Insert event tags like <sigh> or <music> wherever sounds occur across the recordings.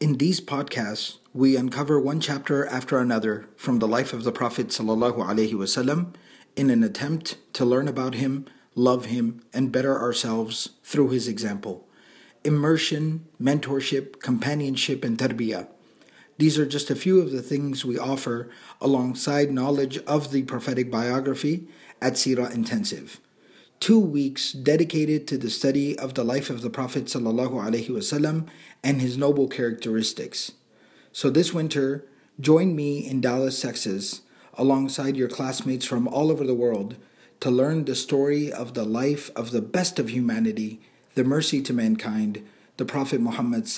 In these podcasts, we uncover one chapter after another from the life of the Prophet ﷺ in an attempt to learn about him, love him, and better ourselves through his example. Immersion, mentorship, companionship, and tarbiyah. These are just a few of the things we offer alongside knowledge of the prophetic biography at Sirah Intensive. Two weeks dedicated to the study of the life of the Prophet ﷺ and his noble characteristics. So this winter, join me in Dallas, Texas, alongside your classmates from all over the world to learn the story of the life of the best of humanity, the mercy to mankind, the Prophet Muhammad. Go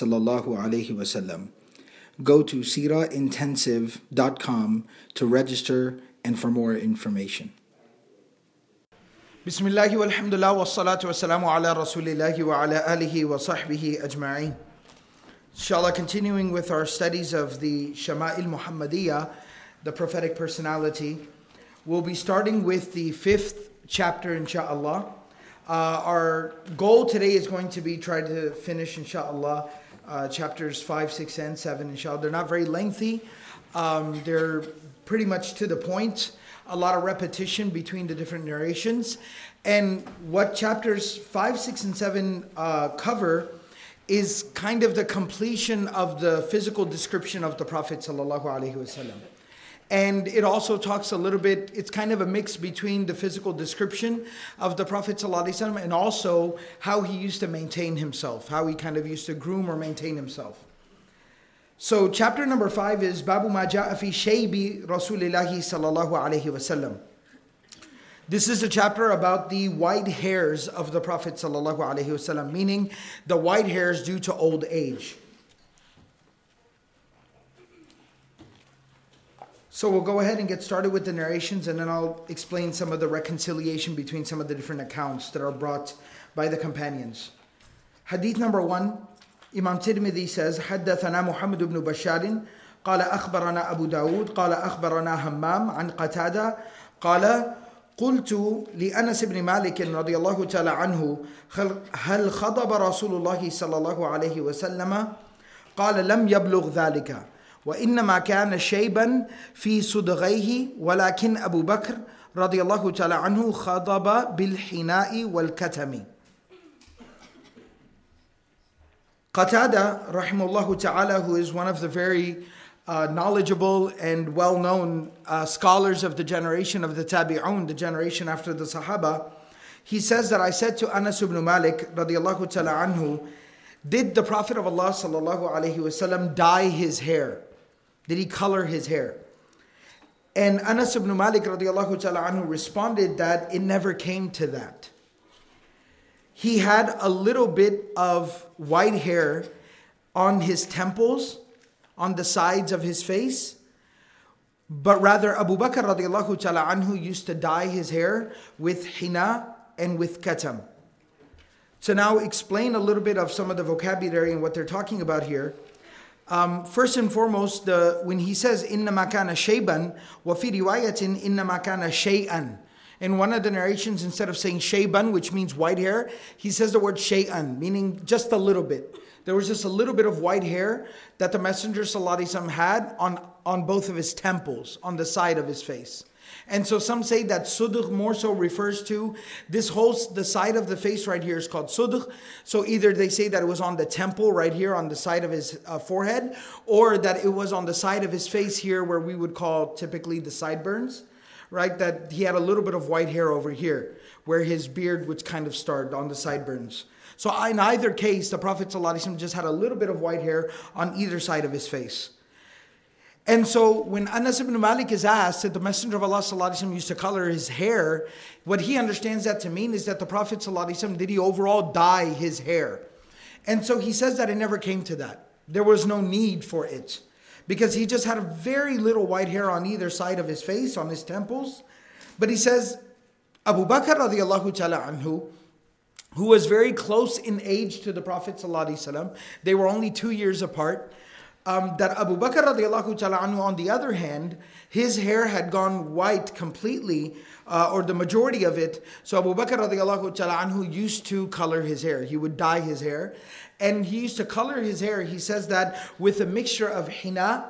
to sirahintensive.com to register and for more information. Bismillahi walhamdulillah wa salatu wa salamu ala rasulillahi wa ala alihi wa sahbihi ajma'in. Inshallah, continuing with our studies of the Shama'il Muhammadiyah, the prophetic personality, we'll be starting with the fifth chapter, inshallah. Uh, our goal today is going to be try to finish, inshallah, uh, chapters 5, 6, and 7, inshallah. They're not very lengthy, um, they're pretty much to the point a lot of repetition between the different narrations. And what chapters 5, 6, and 7 uh, cover is kind of the completion of the physical description of the Prophet wasallam. And it also talks a little bit, it's kind of a mix between the physical description of the Prophet ﷺ and also how he used to maintain himself, how he kind of used to groom or maintain himself. So, chapter number five is Babu Ma Ja'a fi Shaybi Rasulillahi Sallallahu Alaihi Wasallam. This is a chapter about the white hairs of the Prophet Sallallahu Alaihi Wasallam, meaning the white hairs due to old age. So we'll go ahead and get started with the narrations and then I'll explain some of the reconciliation between some of the different accounts that are brought by the companions. Hadith number one, Imam Tirmidhi says, حدثنا محمد بن بشار قال أخبرنا أبو داود قال أخبرنا همام عن قتادة قال قلت لأنس بن مالك رضي الله تعالى عنه هل خضب رسول الله صلى الله عليه وسلم؟ قال لم يبلغ ذلك وإنما كان شيبا في صدغيه ولكن أبو بكر رضي الله تعالى عنه خضب بالحناء والكتم. Qatada, rahimahullah ta'ala, who is one of the very uh, knowledgeable and well known uh, scholars of the generation of the Tabi'un, the generation after the Sahaba, he says that I said to Anas ibn Malik, radiallahu ta'ala anhu, did the Prophet of Allah sallallahu alayhi wasallam dye his hair? Did he color his hair? And Anas ibn Malik radiallahu ta'ala anhu responded that it never came to that. He had a little bit of white hair on his temples, on the sides of his face, but rather Abu Bakr radiallahu ta'ala anhu used to dye his hair with hina and with katam. So now explain a little bit of some of the vocabulary and what they're talking about here. Um, first and foremost, the, when he says inna makana shayban, wa fi riwayatin inna makana shay'an. In one of the narrations, instead of saying shayban, which means white hair, he says the word shay'an, meaning just a little bit. There was just a little bit of white hair that the Messenger ﷺ had on, on both of his temples, on the side of his face. And so some say that suduk more so refers to this whole the side of the face right here is called suduk. So either they say that it was on the temple right here on the side of his uh, forehead, or that it was on the side of his face here where we would call typically the sideburns, right? That he had a little bit of white hair over here where his beard would kind of start on the sideburns. So in either case, the Prophet ﷺ just had a little bit of white hair on either side of his face. And so when Anas ibn Malik is asked that the Messenger of Allah ﷺ used to color his hair, what he understands that to mean is that the Prophet ﷺ, did he overall dye his hair? And so he says that it never came to that. There was no need for it. Because he just had a very little white hair on either side of his face, on his temples. But he says, Abu Bakr radiallahu ta'ala anhu, who was very close in age to the Prophet they were only two years apart. um, that Abu Bakr radiallahu ta'ala anhu, on the other hand, his hair had gone white completely, uh, or the majority of it. So Abu Bakr radiallahu ta'ala anhu used to color his hair. He would dye his hair. And he used to color his hair, he says that with a mixture of hina,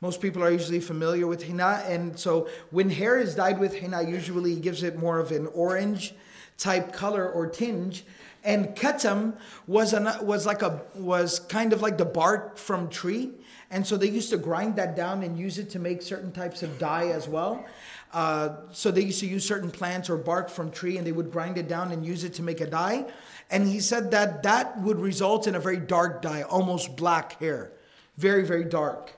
most people are usually familiar with hina. And so when hair is dyed with hina, usually gives it more of an orange type color or tinge. And katam was an, was like a was kind of like the bark from tree, and so they used to grind that down and use it to make certain types of dye as well. Uh, so they used to use certain plants or bark from tree, and they would grind it down and use it to make a dye. And he said that that would result in a very dark dye, almost black hair, very very dark.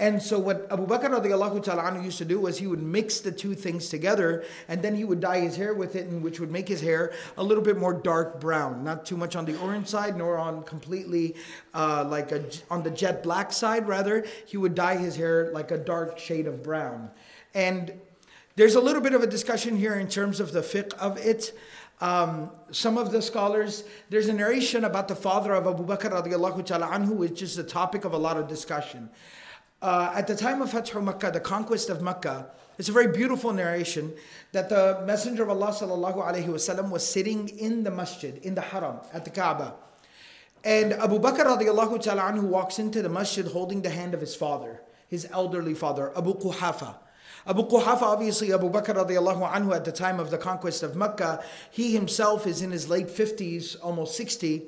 And so what Abu Bakr radiallahu used to do was he would mix the two things together and then he would dye his hair with it, and which would make his hair a little bit more dark brown, not too much on the orange side nor on completely uh, like a, on the jet black side. Rather, he would dye his hair like a dark shade of brown. And there's a little bit of a discussion here in terms of the fiqh of it. Um, some of the scholars, there's a narration about the father of Abu Bakr radiallahu ta'ala anhu, which is the topic of a lot of discussion. Uh, at the time of Fatih Makkah, the conquest of Makkah, it's a very beautiful narration that the Messenger of Allah sallallahu alaihi wasallam was sitting in the masjid, in the haram, at the Kaaba. And Abu Bakr radiallahu ta'ala anhu walks into the masjid holding the hand of his father, his elderly father, Abu Quhafa. Abu Quhafa, obviously Abu Bakr radiallahu anhu at the time of the conquest of Makkah, he himself is in his late 50s, almost 60.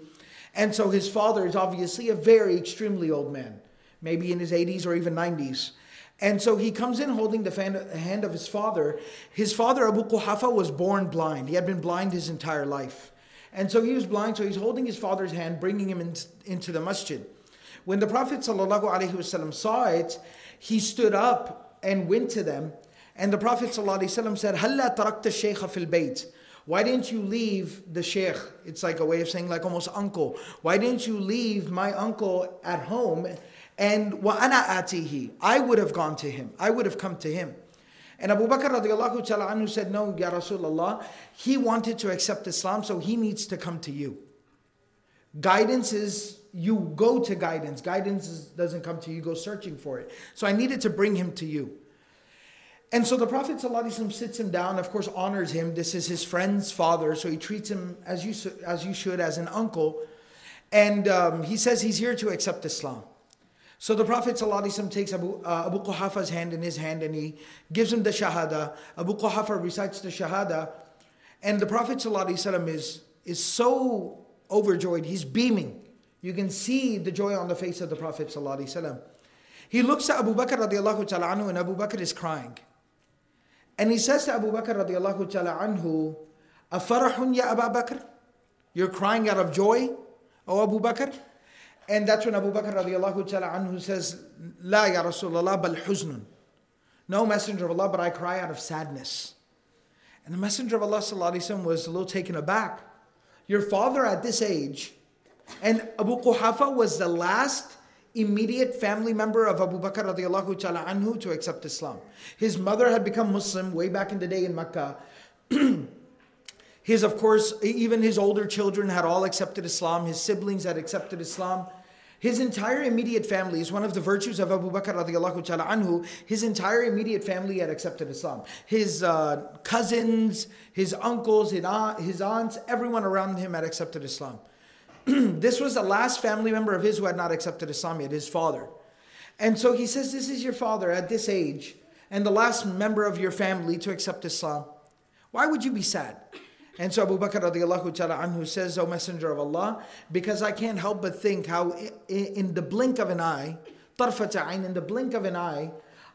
And so his father is obviously a very extremely old man maybe in his 80s or even 90s. And so he comes in holding the hand of his father. His father, Abu Quhafa, was born blind. He had been blind his entire life. And so he was blind, so he's holding his father's hand, bringing him in, into the masjid. When the Prophet ﷺ saw it, he stood up and went to them. And the Prophet ﷺ said, Halla tarakta shaykha fil bayt. Why didn't you leave the sheikh? It's like a way of saying, like almost uncle. Why didn't you leave my uncle at home and wa ana atihi, I would have gone to him. I would have come to him. And Abu Bakr radiallahu ta'ala anhu said, No, Ya Rasulullah, he wanted to accept Islam, so he needs to come to you. Guidance is you go to guidance. Guidance is, doesn't come to you, you go searching for it. So I needed to bring him to you. And so the Prophet ﷺ sits him down, of course, honors him. This is his friend's father, so he treats him as you, as you should, as an uncle. And um, he says he's here to accept Islam. So the Prophet ﷺ takes Abu, uh, Abu Quhafa's hand in his hand and he gives him the Shahada. Abu Quhafa recites the Shahada. And the Prophet ﷺ is, is so overjoyed, he's beaming. You can see the joy on the face of the Prophet. ﷺ. He looks at Abu Bakr radiallahu ta'ala anhu and Abu Bakr is crying. And he says to Abu Bakr radiallahu ta'ala anhu, Afarahun ya Abu Bakr? You're crying out of joy, O Abu Bakr? And that's when Abu Bakr radiallahu ta'ala anhu says, La ya Rasulullah bal huznun. No messenger of Allah, but I cry out of sadness. And the messenger of Allah وسلم, was a little taken aback. Your father at this age, and Abu Quhafa was the last immediate family member of Abu Bakr radiallahu ta'ala anhu to accept Islam. His mother had become Muslim way back in the day in Mecca. <clears throat> his, of course, even his older children had all accepted Islam. His siblings had accepted Islam. His entire immediate family is one of the virtues of Abu Bakr radiallahu ta'ala anhu. His entire immediate family had accepted Islam. His uh, cousins, his uncles, his, his aunts, everyone around him had accepted Islam. <clears throat> this was the last family member of his who had not accepted Islam yet, his father. And so he says, This is your father at this age, and the last member of your family to accept Islam. Why would you be sad? And so Abu Bakr radiallahu ta'ala anhu says, O Messenger of Allah, because I can't help but think how in the blink of an eye, tarfata in the blink of an eye,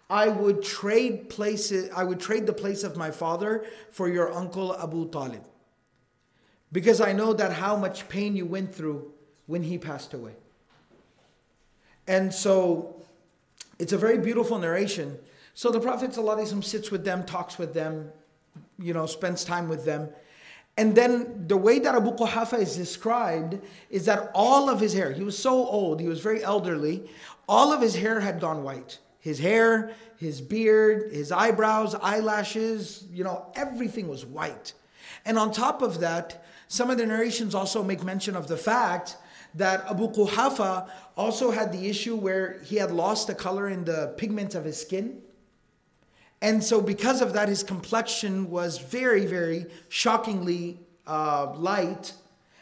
I would trade places, I would trade the place of my father for your uncle Abu Talib. Because I know that how much pain you went through when he passed away. And so it's a very beautiful narration. So the Prophet ﷺ sits with them, talks with them, you know, spends time with them. And then the way that Abu Quhafa is described is that all of his hair, he was so old, he was very elderly, all of his hair had gone white. His hair, his beard, his eyebrows, eyelashes, you know, everything was white. And on top of that, some of the narrations also make mention of the fact that Abu Quhafa also had the issue where he had lost the color in the pigment of his skin. And so, because of that, his complexion was very, very shockingly uh, light.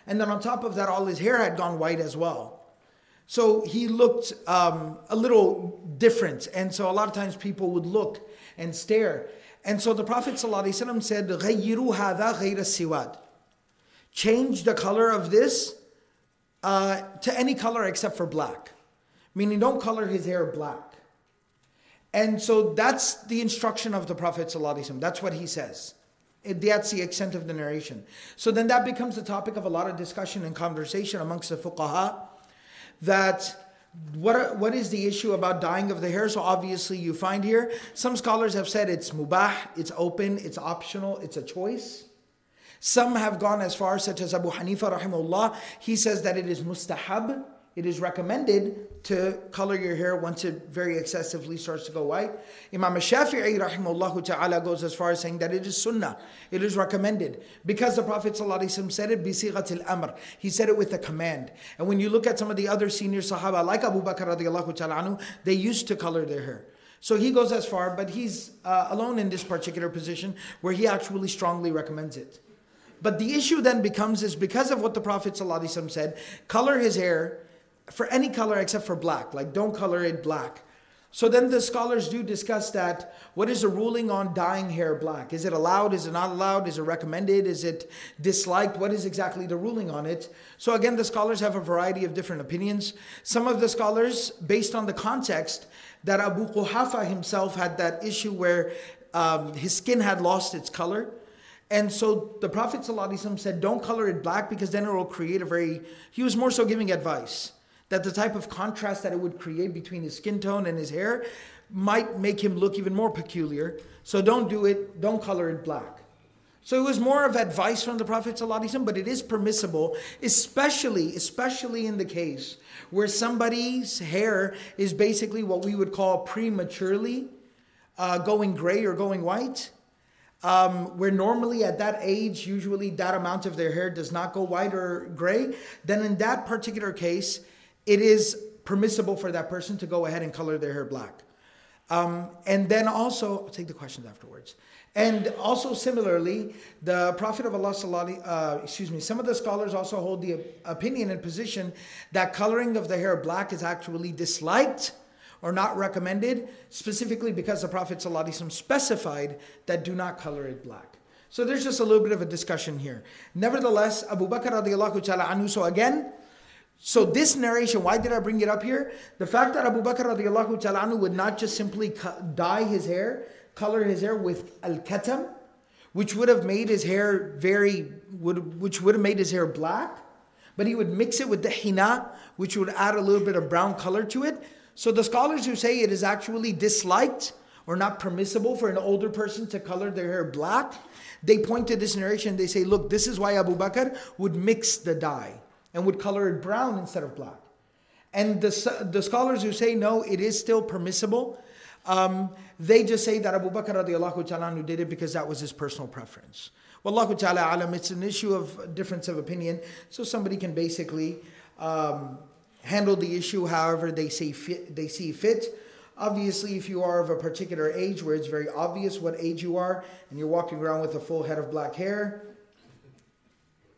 And then, on top of that, all his hair had gone white as well. So, he looked um, a little different. And so, a lot of times, people would look and stare. And so, the Prophet ﷺ said, غَيِّرُوا هَذَا غَيْرَ السِّوَادِ Change the color of this uh, to any color except for black. Meaning, don't color his hair black. And so that's the instruction of the Prophet. That's what he says. That's the extent of the narration. So then that becomes the topic of a lot of discussion and conversation amongst the fuqaha that what, what is the issue about dyeing of the hair? So obviously you find here, some scholars have said it's mubah, it's open, it's optional, it's a choice. Some have gone as far, such as Abu Hanifa rahimahullah, he says that it is mustahab, it is recommended to color your hair once it very excessively starts to go white. Imam Shafi'i rahimahullah ta'ala goes as far as saying that it is sunnah. It is recommended. Because the Prophet said it, amr. He said it with a command. And when you look at some of the other senior sahaba, like Abu Bakr radiallahu ta'ala anhu, they used to color their hair. So he goes as far, but he's uh, alone in this particular position where he actually strongly recommends it. But the issue then becomes is because of what the Prophet ﷺ said, color his hair for any color except for black. Like don't color it black. So then the scholars do discuss that. What is the ruling on dyeing hair black? Is it allowed? Is it not allowed? Is it recommended? Is it disliked? What is exactly the ruling on it? So again, the scholars have a variety of different opinions. Some of the scholars, based on the context, that Abu Quhafa himself had that issue where um, his skin had lost its color. And so the Prophet said, don't color it black because then it will create a very, he was more so giving advice that the type of contrast that it would create between his skin tone and his hair might make him look even more peculiar. So don't do it, don't color it black. So it was more of advice from the Prophet but it is permissible, especially, especially in the case where somebody's hair is basically what we would call prematurely uh, going gray or going white. Um, where normally at that age, usually that amount of their hair does not go white or gray, then in that particular case, it is permissible for that person to go ahead and color their hair black. Um, and then also, I'll take the questions afterwards. And also similarly, the Prophet of Allah, uh, excuse me, some of the scholars also hold the opinion and position that coloring of the hair black is actually disliked or not recommended, specifically because the Prophet ﷺ specified that do not color it black. So there's just a little bit of a discussion here. Nevertheless, Abu Bakr radiallahu ta'ala anhu, so again, so this narration, why did I bring it up here? The fact that Abu Bakr radiallahu ta'ala would not just simply dye his hair, color his hair with al-katam, which would have made his hair very, would, which would have made his hair black, but he would mix it with the hina, which would add a little bit of brown color to it. So the scholars who say it is actually disliked or not permissible for an older person to color their hair black, they point to this narration. They say, look, this is why Abu Bakr would mix the dye and would color it brown instead of black. And the, the scholars who say no, it is still permissible, um, they just say that Abu Bakr radiallahu did it because that was his personal preference. Wallahu ta'ala alam, it's an issue of difference of opinion. So somebody can basically um, handle the issue however they see fit, they see fit. Obviously, if you are of a particular age where it's very obvious what age you are and you're walking around with a full head of black hair,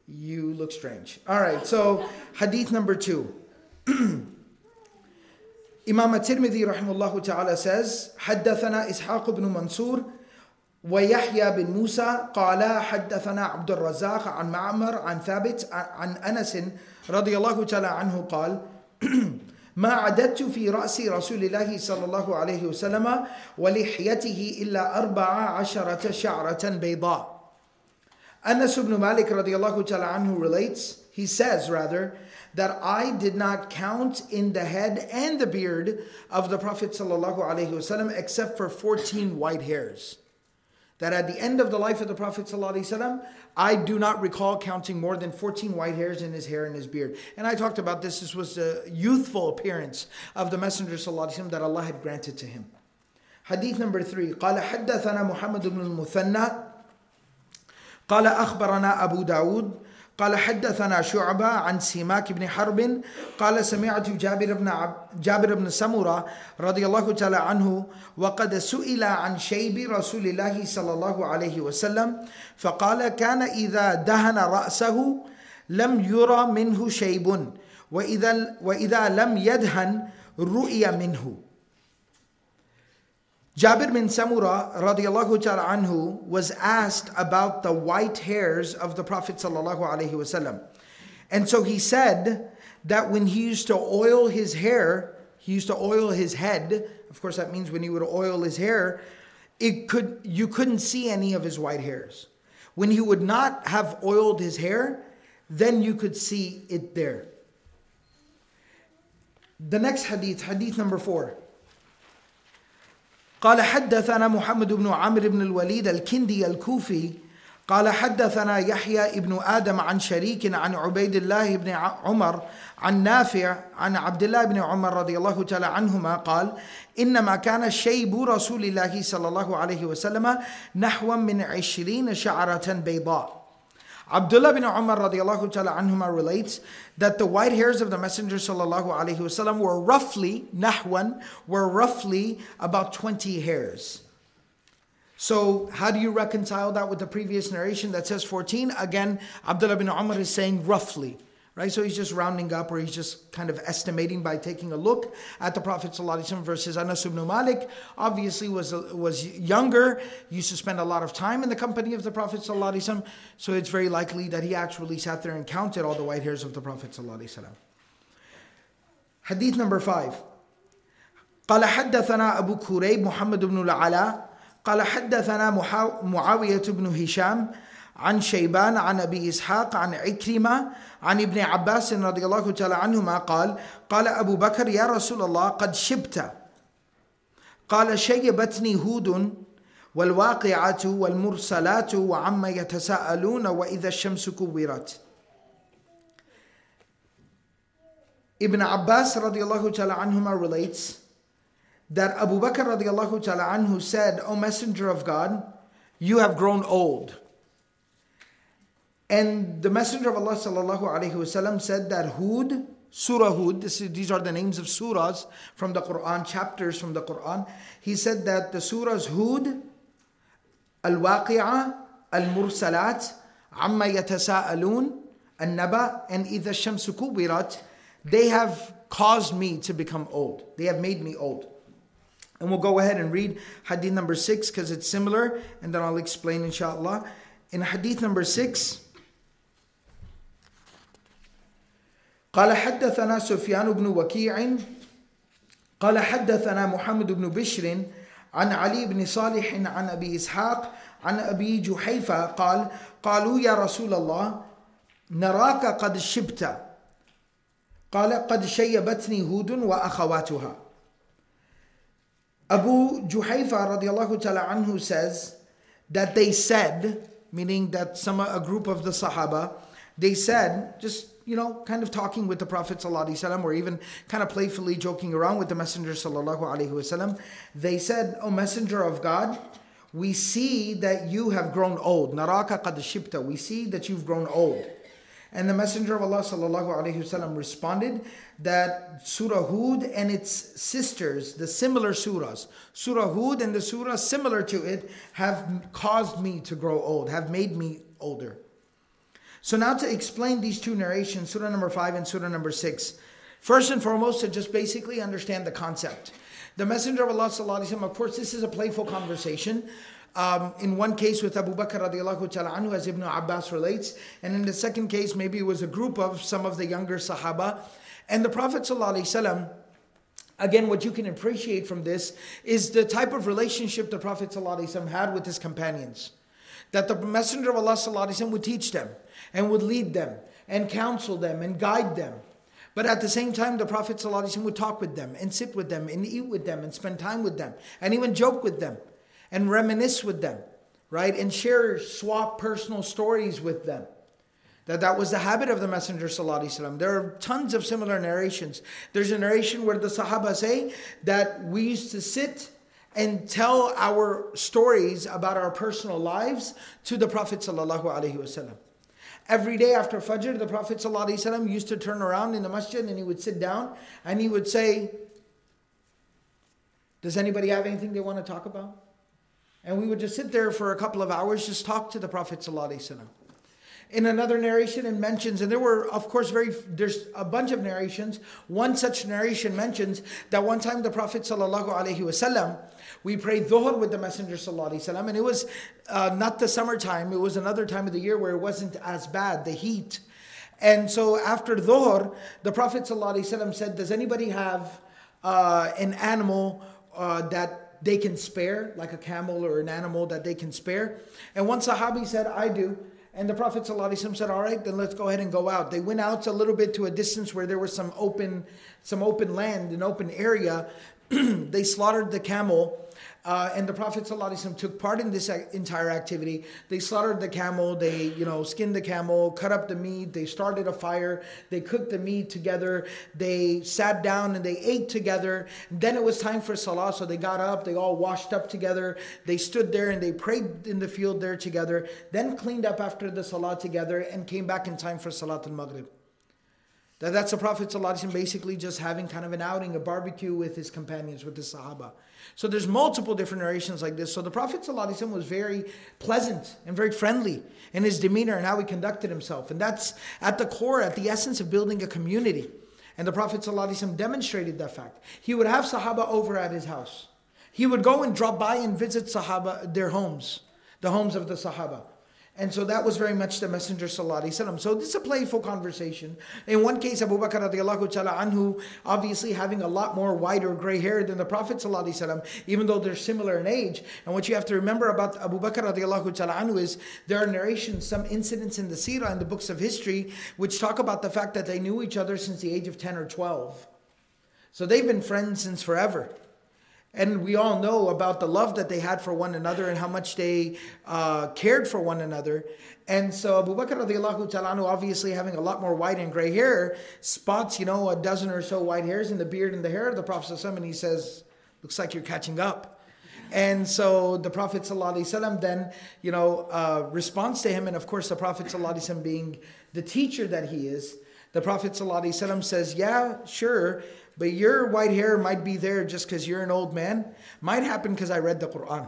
you look strange. All right, so hadith number two. <clears throat> Imam at-Tirmidhi rahimahullah ta'ala says, حدثنا إسحاق بن منصور ويحيى بن موسى قال حدثنا عبد الرزاق عن معمر عن ثابت عن أنس رضي الله تعالى عنه قال ما عددت في رأس رسول الله صلى الله عليه وسلم ولحيته إلا أربع عشرة شعرة بيضاء Anas ibn Malik radiallahu ta'ala anhu relates, he says rather, that I did not count in the head and the beard of the Prophet sallallahu alaihi wasallam except for 14 white hairs. That at the end of the life of the Prophet ﷺ, I do not recall counting more than 14 white hairs in his hair and his beard. And I talked about this. This was the youthful appearance of the Messenger ﷺ that Allah had granted to him. Hadith number three. قال حدثنا محمد بن المثنى قال أخبرنا أبو داود قال حدثنا شعبة عن سماك بن حرب قال سمعت جابر بن عب جابر بن سمرة رضي الله تعالى عنه وقد سئل عن شيب رسول الله صلى الله عليه وسلم فقال كان إذا دهن رأسه لم يرى منه شيب وإذا وإذا لم يدهن رؤي منه. Jabir bin Samura radiallahu ta'ala anhu was asked about the white hairs of the Prophet sallallahu alaihi wasallam. And so he said that when he used to oil his hair, he used to oil his head. Of course, that means when he would oil his hair, it could you couldn't see any of his white hairs. When he would not have oiled his hair, then you could see it there. The next hadith, hadith number four. قال حدثنا محمد بن عمرو بن الوليد الكندي الكوفي قال حدثنا يحيى ابن آدم عن شريك عن عبيد الله بن عمر عن نافع عن عبد الله بن عمر رضي الله تعالى عنهما قال إنما كان شيب رسول الله صلى الله عليه وسلم نحو من عشرين شعرة بيضاء. Abdullah bin Umar radiallahu ta'ala anhuma relates that the white hairs of the Messenger sallallahu alaihi wasallam were roughly, nahwan, were roughly about 20 hairs. So how do you reconcile that with the previous narration that says 14? Again, Abdullah bin Umar is saying roughly right? So he's just rounding up or he's just kind of estimating by taking a look at the Prophet ﷺ versus Anas ibn Malik. Obviously was, was younger, used to spend a lot of time in the company of the Prophet ﷺ, so it's very likely that he actually sat there and counted all the white hairs of the Prophet ﷺ. Hadith number five. قال حدثنا أبو كريب محمد بن العلاء قال حدثنا معاوية بن هشام عن شيبان عن أبي إسحاق عن عكرمة عن ابن عباس رضي الله تعالى عنهما قال قال أبو بكر يا رسول الله قد شبت قال شيبتني هود والواقعة والمرسلات وعما يتساءلون وإذا الشمس كورت Ibn Abbas radiallahu ta'ala anhuma relates that Abu Bakr radiallahu ta'ala anhu said, O Messenger of God, you have grown old. And the Messenger of Allah sallallahu said that Hud, Surah Hud, is, these are the names of surahs from the Quran, chapters from the Quran. He said that the surahs Hud, Al-Waqi'ah, Al-Mursalat, Amma Yatasa'alun, An-Naba, and Idha Shamsu Kuwwirat, they have caused me to become old. They have made me old. And we'll go ahead and read hadith number six because it's similar, and then I'll explain inshallah. In hadith number six, قال حدثنا سفيان بن وكيع قال حدثنا محمد بن بشر عن علي بن صالح عن أبي إسحاق عن أبي جحيفة قال قالوا يا رسول الله نراك قد شبت. قال قد شيبتني هود وأخواتها. Abu Juhayfa radiallahu ta'ala anhu says that they said, meaning that some a group of the Sahaba, they said, just you know, kind of talking with the Prophet ﷺ or even kind of playfully joking around with the Messenger ﷺ, they said, O Messenger of God, we see that you have grown old. Naraka qad shibta. We see that you've grown old. And the Messenger of Allah ﷺ responded that Surah Hud and its sisters, the similar surahs, Surah Hud and the surahs similar to it, have caused me to grow old, have made me older. So now to explain these two narrations, Surah number 5 and Surah number 6. First and foremost, to just basically understand the concept. The Messenger of Allah, وسلم, of course, this is a playful conversation. Um, in one case with Abu Bakr radiallahu ta'ala anhu, as Ibn Abbas relates, and in the second case, maybe it was a group of some of the younger Sahaba. And the Prophet ﷺ, again, what you can appreciate from this is the type of relationship the Prophet ﷺ had with his companions. That the Messenger of Allah ﷺ would teach them and would lead them and counsel them and guide them. But at the same time, the Prophet ﷺ would talk with them and sit with them and eat with them and spend time with them and even joke with them and reminisce with them, right? And share, swap personal stories with them. That that was the habit of the Messenger ﷺ. There are tons of similar narrations. There's a narration where the Sahaba say that we used to sit and tell our stories about our personal lives to the Prophet sallallahu alaihi wasallam. Every day after Fajr, the Prophet ﷺ used to turn around in the masjid and he would sit down and he would say, Does anybody have anything they want to talk about? And we would just sit there for a couple of hours, just talk to the Prophet ﷺ in another narration and mentions, and there were, of course, very there's a bunch of narrations. One such narration mentions that one time the Prophet sallallahu alaihi wasallam, we prayed dhuhr with the Messenger sallallahu alaihi wasallam, and it was uh, not the summertime; it was another time of the year where it wasn't as bad the heat. And so after dhuhr, the Prophet sallallahu alaihi wasallam said, "Does anybody have uh, an animal uh, that?" They can spare, like a camel or an animal that they can spare. And one Sahabi said, I do. And the Prophet ﷺ said, All right, then let's go ahead and go out. They went out a little bit to a distance where there was some open, some open land, an open area. <clears throat> they slaughtered the camel uh, and the Prophet ﷺ took part in this entire activity. They slaughtered the camel, they you know skinned the camel, cut up the meat, they started a fire, they cooked the meat together, they sat down and they ate together. Then it was time for salah, so they got up, they all washed up together, they stood there and they prayed in the field there together, then cleaned up after the salah together and came back in time for Salat al-Maghrib. That's the Prophet ﷺ basically just having kind of an outing, a barbecue with his companions, with the Sahaba. So there's multiple different narrations like this. So the Prophet ﷺ was very pleasant and very friendly in his demeanor and how he conducted himself. And that's at the core, at the essence of building a community. And the Prophet ﷺ demonstrated that fact. He would have Sahaba over at his house. He would go and drop by and visit Sahaba, their homes, the homes of the Sahaba. And so that was very much the Messenger Sallallahu So this is a playful conversation. In one case, Abu Bakr anhu, obviously having a lot more white or gray hair than the Prophet Sallallahu even though they're similar in age. And what you have to remember about Abu Bakr radiallahu ta'ala anhu is there are narrations, some incidents in the seerah, in the books of history, which talk about the fact that they knew each other since the age of 10 or 12. So they've been friends since forever. And we all know about the love that they had for one another and how much they uh, cared for one another. And so Abu Bakr radiallahu ta'ala obviously having a lot more white and gray hair, spots, you know, a dozen or so white hairs in the beard and the hair of the Prophet and he says, looks like you're catching up. And so the Prophet ﷺ then, you know, uh, responds to him. And of course, the Prophet ﷺ being the teacher that he is, the Prophet ﷺ says, yeah, sure, but your white hair might be there just because you're an old man. Might happen because I read the Quran,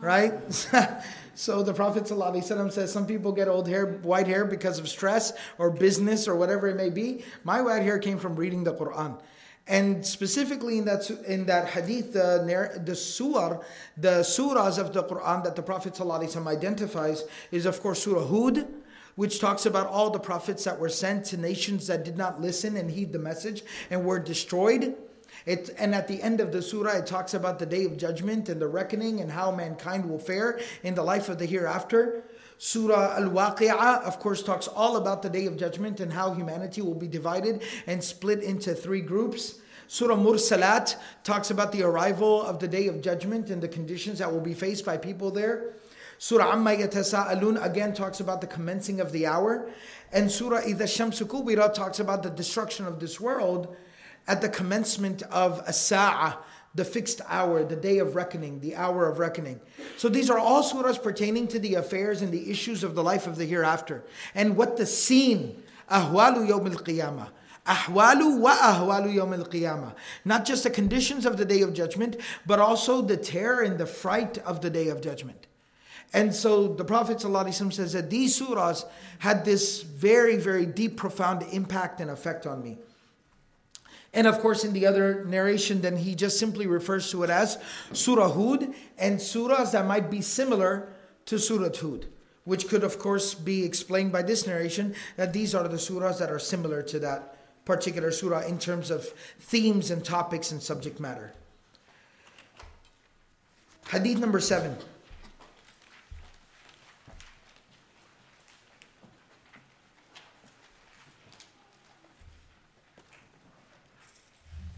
right? <laughs> so the Prophet says some people get old hair, white hair because of stress or business or whatever it may be. My white hair came from reading the Quran. And specifically in that in that hadith, the the surah, the surahs of the Quran that the Prophet identifies is of course Surah Hud, which talks about all the prophets that were sent to nations that did not listen and heed the message and were destroyed. It, and at the end of the surah, it talks about the day of judgment and the reckoning and how mankind will fare in the life of the hereafter. Surah Al Waqi'ah, of course, talks all about the day of judgment and how humanity will be divided and split into three groups. Surah Mursalat talks about the arrival of the day of judgment and the conditions that will be faced by people there. Surah Amma Yatasa'alun again talks about the commencing of the hour. And Surah Idha Shamsu Kuwwira talks about the destruction of this world at the commencement of a saa the fixed hour, the day of reckoning, the hour of reckoning. So these are all surahs pertaining to the affairs and the issues of the life of the hereafter. And what the scene, ahwalu yawm al-qiyamah. Ahwalu wa ahwalu yawm al-qiyamah. Not just the conditions of the day of judgment, but also the terror and the fright of the day of judgment. And so the Prophet ﷺ says that these surahs had this very, very deep, profound impact and effect on me. And of course, in the other narration, then he just simply refers to it as Surah Hud and surahs that might be similar to Surah Hud, which could, of course, be explained by this narration that these are the surahs that are similar to that particular surah in terms of themes and topics and subject matter. Hadith number seven.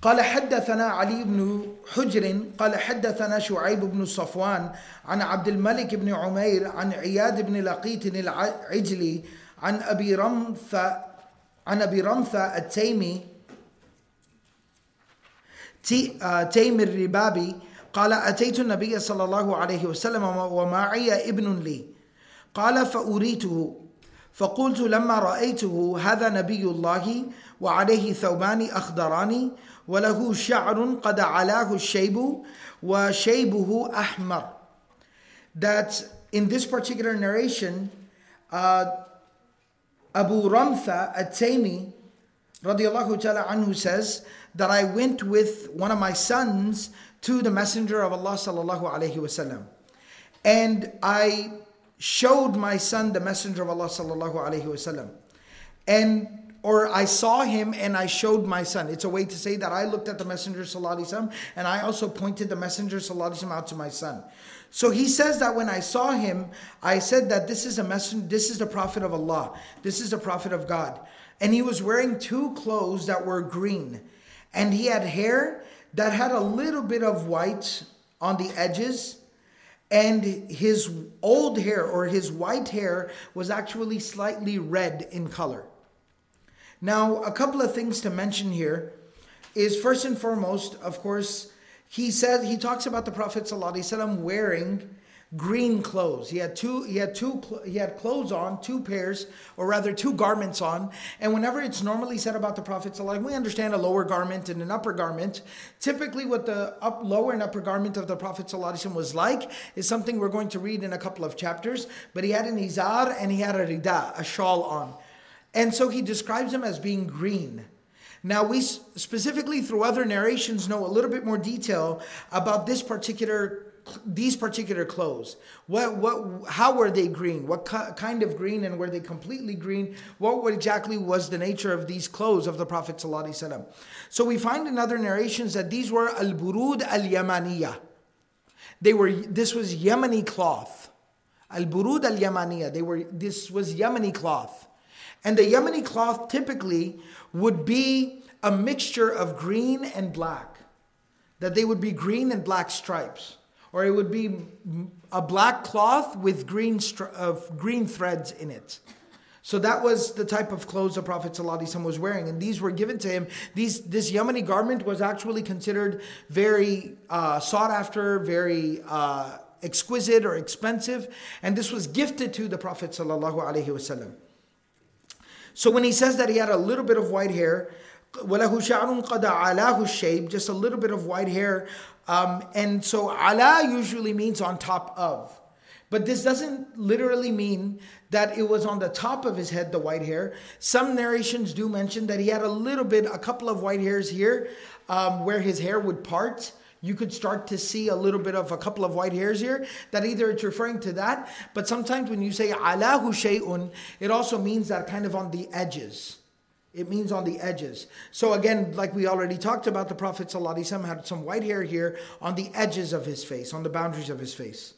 قال حدثنا علي بن حجر قال حدثنا شعيب بن صفوان عن عبد الملك بن عمير عن عياد بن لقيت العجلي عن أبي رمثة عن أبي رمثة التيمي تيم الربابي قال أتيت النبي صلى الله عليه وسلم ومعي ابن لي. قال فأريته فقلت لما رأيته هذا نبي الله وعليه ثوبان أخضران وله شعر قد علاه الشيب وشيبه أحمر that in this particular narration uh, Abu Ramtha at-Taymi radiallahu ta'ala anhu says that I went with one of my sons to the messenger of Allah sallallahu alaihi wasallam and I showed my son the messenger of Allah sallallahu alaihi wasallam and or I saw him and I showed my son. It's a way to say that I looked at the messenger alaihi and I also pointed the messenger alaihi out to my son. So he says that when I saw him, I said that this is a messenger, this is the prophet of Allah, this is the prophet of God. And he was wearing two clothes that were green. And he had hair that had a little bit of white on the edges. And his old hair or his white hair was actually slightly red in color. Now, a couple of things to mention here is first and foremost, of course, he said he talks about the Prophet ﷺ wearing green clothes. He had two he had two he had clothes on, two pairs or rather two garments on. And whenever it's normally said about the prophet like we understand a lower garment and an upper garment. Typically what the up, lower and upper garment of the prophet sallallahu was like is something we're going to read in a couple of chapters, but he had an izar and he had a rida, a shawl on. And so he describes him as being green. Now, we specifically through other narrations know a little bit more detail about this particular these particular clothes. What what how were they green? What kind of green and were they completely green? What exactly was the nature of these clothes of the Prophet ﷺ? So we find in other narrations that these were al-burud al-yamaniya. They were this was Yemeni cloth. Al-burud al-yamaniya. They were this was Yemeni cloth. And the Yemeni cloth typically would be a mixture of green and black. That they would be green and black stripes. Or it would be a black cloth with green, stri- of green threads in it. So that was the type of clothes the Prophet ﷺ was wearing. And these were given to him. These, this Yemeni garment was actually considered very uh, sought after, very uh, exquisite or expensive. And this was gifted to the Prophet ﷺ. So when he says that he had a little bit of white hair, وَلَهُ شَعْرٌ قَدَ عَلَاهُ الشَّيْبِ Just a little bit of white hair. Um, and so ala usually means on top of. But this doesn't literally mean that it was on the top of his head, the white hair. Some narrations do mention that he had a little bit, a couple of white hairs here, um, where his hair would part you could start to see a little bit of a couple of white hairs here. That either it's referring to that but sometimes when you say alahu shay'un it also means that kind of on the edges. It means on the edges. So again like we already talked about the prophet ﷺ had some white hair here on the edges of his face on the boundaries of his face.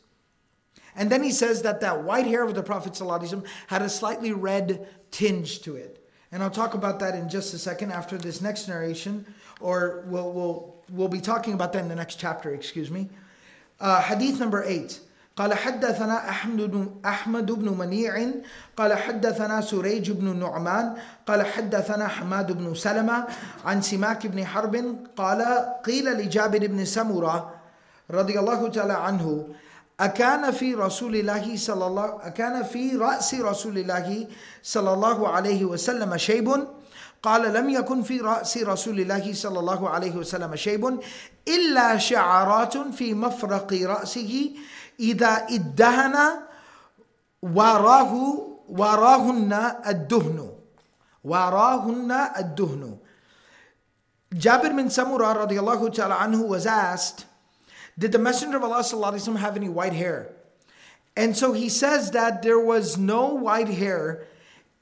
And then he says that that white hair of the prophet ﷺ had a slightly red tinge to it. And I'll talk about that in just a second after this next narration or we'll, we'll we'll be talking about that in the next chapter, excuse me. Uh, hadith number eight. قال حدثنا أحمد أحمد بن منيع قال حدثنا سريج بن النعمان قال حدثنا حماد بن سلمة عن سماك بن حرب قال قيل لجابر بن سمرة رضي الله تعالى عنه أكان في رسول الله صلى الله أكان في رأس رسول الله صلى الله عليه وسلم شيب قال لم يكن في رأس رسول الله صلى الله عليه وسلم شيب إلا شعرات في مفرق رأسه إذا ادهن وراه وراهن الدهن وراهن الدهن Jabir bin Samura radiallahu ta'ala anhu was asked, Did the Messenger of Allah sallallahu have any white hair? And so he says that there was no white hair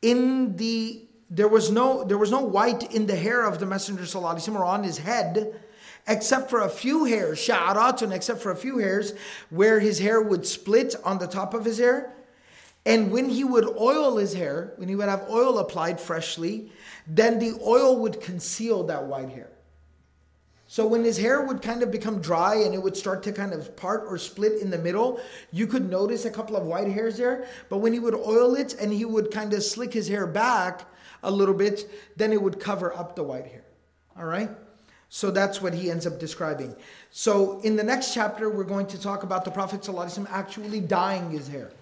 in the there was no there was no white in the hair of the Messenger وسلم, or on his head, except for a few hairs, sha'aratun, except for a few hairs, where his hair would split on the top of his hair. And when he would oil his hair, when he would have oil applied freshly, then the oil would conceal that white hair. So when his hair would kind of become dry and it would start to kind of part or split in the middle, you could notice a couple of white hairs there. But when he would oil it and he would kind of slick his hair back, a little bit, then it would cover up the white hair. All right? So that's what he ends up describing. So in the next chapter, we're going to talk about the Prophet actually dyeing his hair.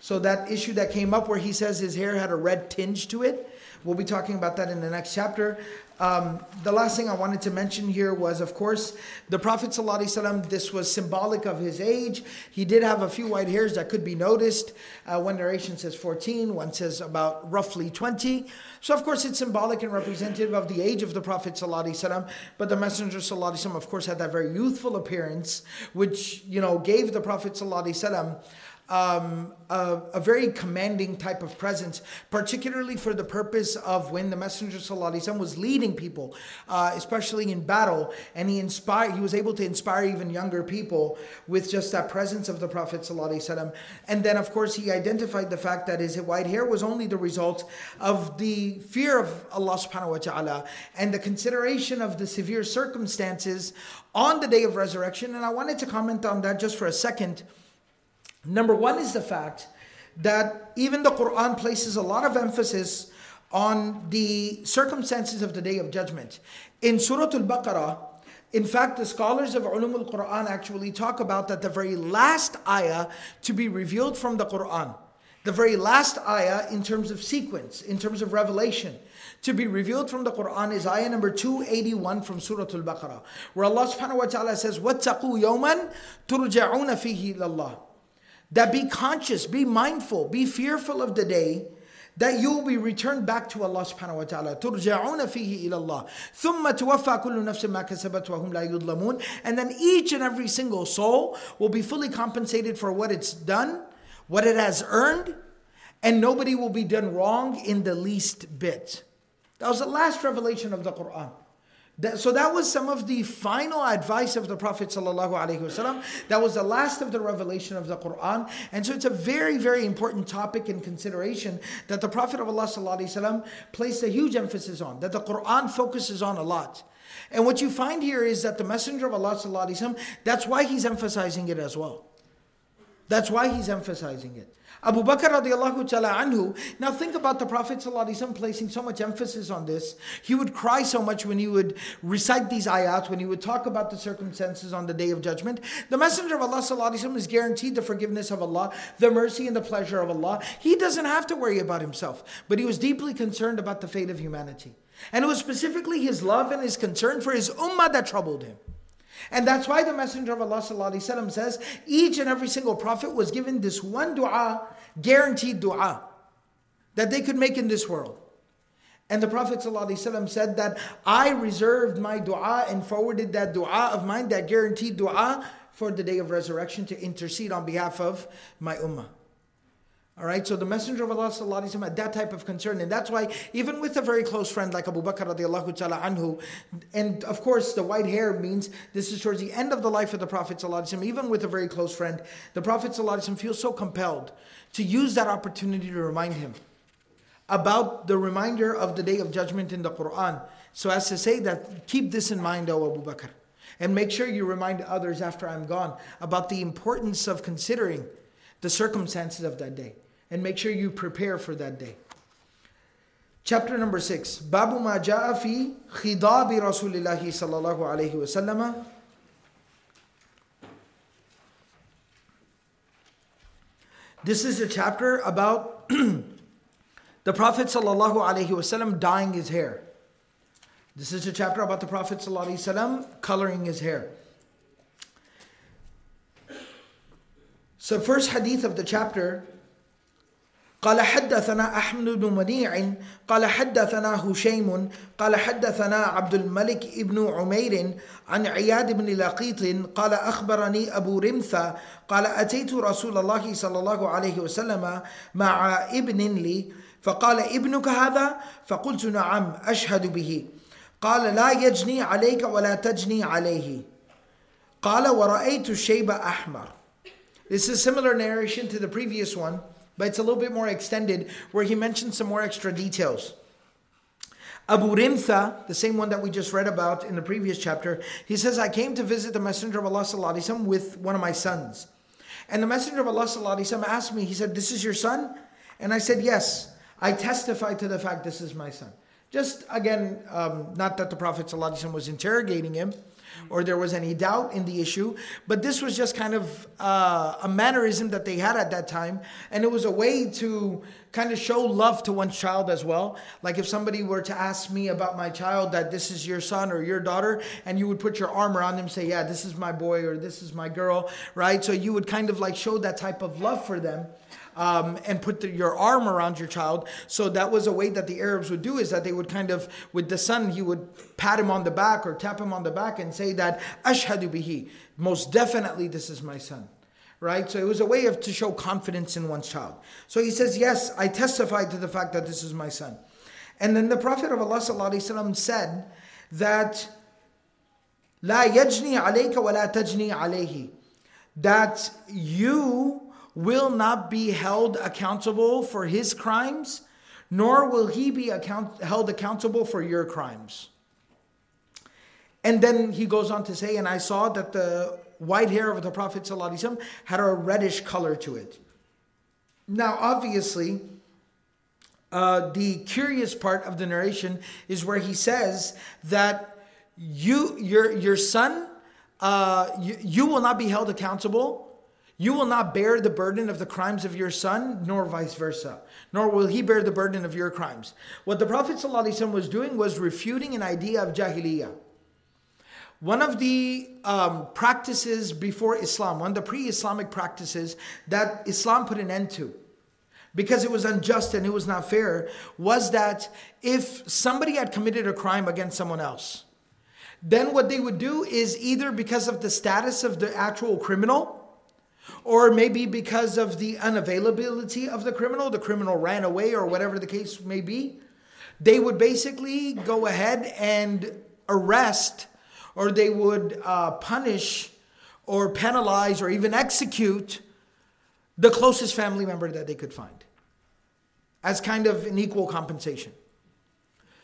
So that issue that came up where he says his hair had a red tinge to it, we'll be talking about that in the next chapter. Um, the last thing I wanted to mention here was, of course, the Prophet ﷺ, this was symbolic of his age. He did have a few white hairs that could be noticed. Uh, one narration says 14, one says about roughly 20. So, of course, it's symbolic and representative of the age of the Prophet ﷺ. But the Messenger ﷺ, of course, had that very youthful appearance, which, you know, gave the Prophet ﷺ um, a, a, very commanding type of presence, particularly for the purpose of when the Messenger ﷺ was leading people, uh, especially in battle, and he inspired, he was able to inspire even younger people with just that presence of the Prophet ﷺ. And then, of course, he identified the fact that his white hair was only the result of the fear of Allah subhanahu wa ta'ala and the consideration of the severe circumstances on the day of resurrection. And I wanted to comment on that just for a second. Number one is the fact that even the Quran places a lot of emphasis on the circumstances of the day of judgment. In Surah Al Baqarah, in fact, the scholars of Ulum al Quran actually talk about that the very last ayah to be revealed from the Quran, the very last ayah in terms of sequence, in terms of revelation, to be revealed from the Quran is ayah number 281 from Surah Al Baqarah, where Allah subhanahu wa ta'ala says, وَاتَّقُوا يَوْمًا تُرْجَعُونَ فِيهِ إِلَى اللَّهِ that be conscious, be mindful, be fearful of the day that you will be returned back to Allah subhanahu wa ta'ala. ترجعون فيه إلى الله ثم توفى كل نفس ما كسبت وهم لا يظلمون and then each and every single soul will be fully compensated for what it's done, what it has earned, and nobody will be done wrong in the least bit. That was the last revelation of the Quran. That, so that was some of the final advice of the Prophet ﷺ. That was the last of the revelation of the Quran. And so it's a very, very important topic in consideration that the Prophet of Allah ﷺ placed a huge emphasis on, that the Quran focuses on a lot. And what you find here is that the Messenger of Allah ﷺ, that's why he's emphasizing it as well. That's why he's emphasizing it. Abu Bakr radiallahu ta'ala anhu, now think about the Prophet ﷺ placing so much emphasis on this. He would cry so much when he would recite these ayat, when he would talk about the circumstances on the day of judgment. The Messenger of Allah is guaranteed the forgiveness of Allah, the mercy and the pleasure of Allah. He doesn't have to worry about himself, but he was deeply concerned about the fate of humanity. And it was specifically his love and his concern for his ummah that troubled him. And that's why the Messenger of Allah ﷺ says each and every single prophet was given this one dua, guaranteed dua, that they could make in this world. And the Prophet said that I reserved my dua and forwarded that dua of mine, that guaranteed dua, for the day of resurrection to intercede on behalf of my ummah. All right, so the Messenger of Allah وسلم, had that type of concern, and that's why even with a very close friend like Abu Bakr radiallahu ta'ala anhu, and of course the white hair means this is towards the end of the life of the Prophet وسلم, even with a very close friend, the Prophet وسلم, feels so compelled to use that opportunity to remind him about the reminder of the day of judgment in the Quran. So as to say that keep this in mind, O Abu Bakr, and make sure you remind others after I'm gone about the importance of considering the circumstances of that day and make sure you prepare for that day. Chapter number 6 Babu ma ja'a fi khidabi Rasulillahi sallallahu alayhi wa sallam. This is a chapter about <clears throat> the Prophet sallallahu alaihi wasallam dyeing his hair. This is a chapter about the Prophet sallallahu alaihi wasallam coloring his hair. So first hadith of the chapter قال حدثنا أحمد بن منيع قال حدثنا هشيم قال حدثنا عبد الملك ابن عمير عن عياد بن لقيط قال أخبرني أبو رمثة قال أتيت رسول الله صلى الله عليه وسلم مع ابن لي فقال ابنك هذا؟ فقلت نعم أشهد به. قال لا يجني عليك ولا تجني عليه. قال ورأيت الشيب أحمر. This is similar narration to the previous one. but it's a little bit more extended where he mentions some more extra details. Abu Rimtha, the same one that we just read about in the previous chapter, he says, I came to visit the Messenger of Allah وسلم, with one of my sons. And the Messenger of Allah وسلم, asked me, he said, This is your son? And I said, Yes. I testify to the fact this is my son. Just again, um, not that the Prophet ﷺ was interrogating him, or there was any doubt in the issue. But this was just kind of uh, a mannerism that they had at that time. And it was a way to kind of show love to one's child as well. Like if somebody were to ask me about my child that this is your son or your daughter, and you would put your arm around them, say, Yeah, this is my boy or this is my girl, right? So you would kind of like show that type of love for them um, and put the, your arm around your child. So that was a way that the Arabs would do is that they would kind of, with the son, he would pat him on the back or tap him on the back and say that, Ashhadu bihi, most definitely this is my son. Right? So it was a way of to show confidence in one's child. So he says, Yes, I testify to the fact that this is my son. And then the Prophet of Allah said that لا يجني عليك ولا تجني عليه that you will not be held accountable for his crimes, nor will he be account- held accountable for your crimes. And then he goes on to say, and I saw that the white hair of the Prophet had a reddish color to it. Now, obviously, uh, the curious part of the narration is where he says that you, your, your son, uh, you, you will not be held accountable you will not bear the burden of the crimes of your son, nor vice versa, nor will he bear the burden of your crimes. What the Prophet ﷺ was doing was refuting an idea of Jahiliyyah. One of the um, practices before Islam, one of the pre Islamic practices that Islam put an end to, because it was unjust and it was not fair, was that if somebody had committed a crime against someone else, then what they would do is either because of the status of the actual criminal, or maybe because of the unavailability of the criminal, the criminal ran away, or whatever the case may be, they would basically go ahead and arrest, or they would uh, punish, or penalize, or even execute the closest family member that they could find as kind of an equal compensation.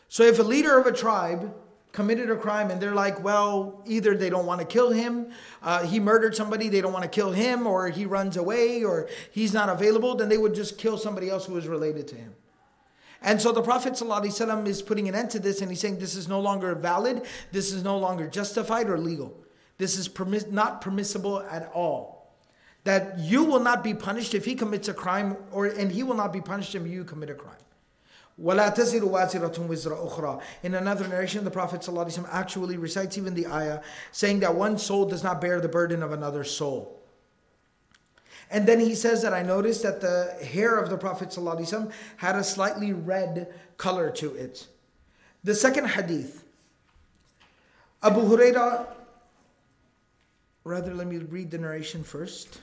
So if a leader of a tribe committed a crime and they're like, well, either they don't want to kill him, uh, he murdered somebody, they don't want to kill him, or he runs away, or he's not available, then they would just kill somebody else who is related to him. And so the Prophet ﷺ is putting an end to this and he's saying this is no longer valid, this is no longer justified or legal. This is permis- not permissible at all. That you will not be punished if he commits a crime, or and he will not be punished if you commit a crime. وَلَا تَزِرُ وَازِرَةٌ وِزْرَ أُخْرَى In another narration, the Prophet ﷺ actually recites even the ayah, saying that one soul does not bear the burden of another soul. And then he says that I noticed that the hair of the Prophet ﷺ had a slightly red color to it. The second hadith, Abu Huraira. rather let me read the narration first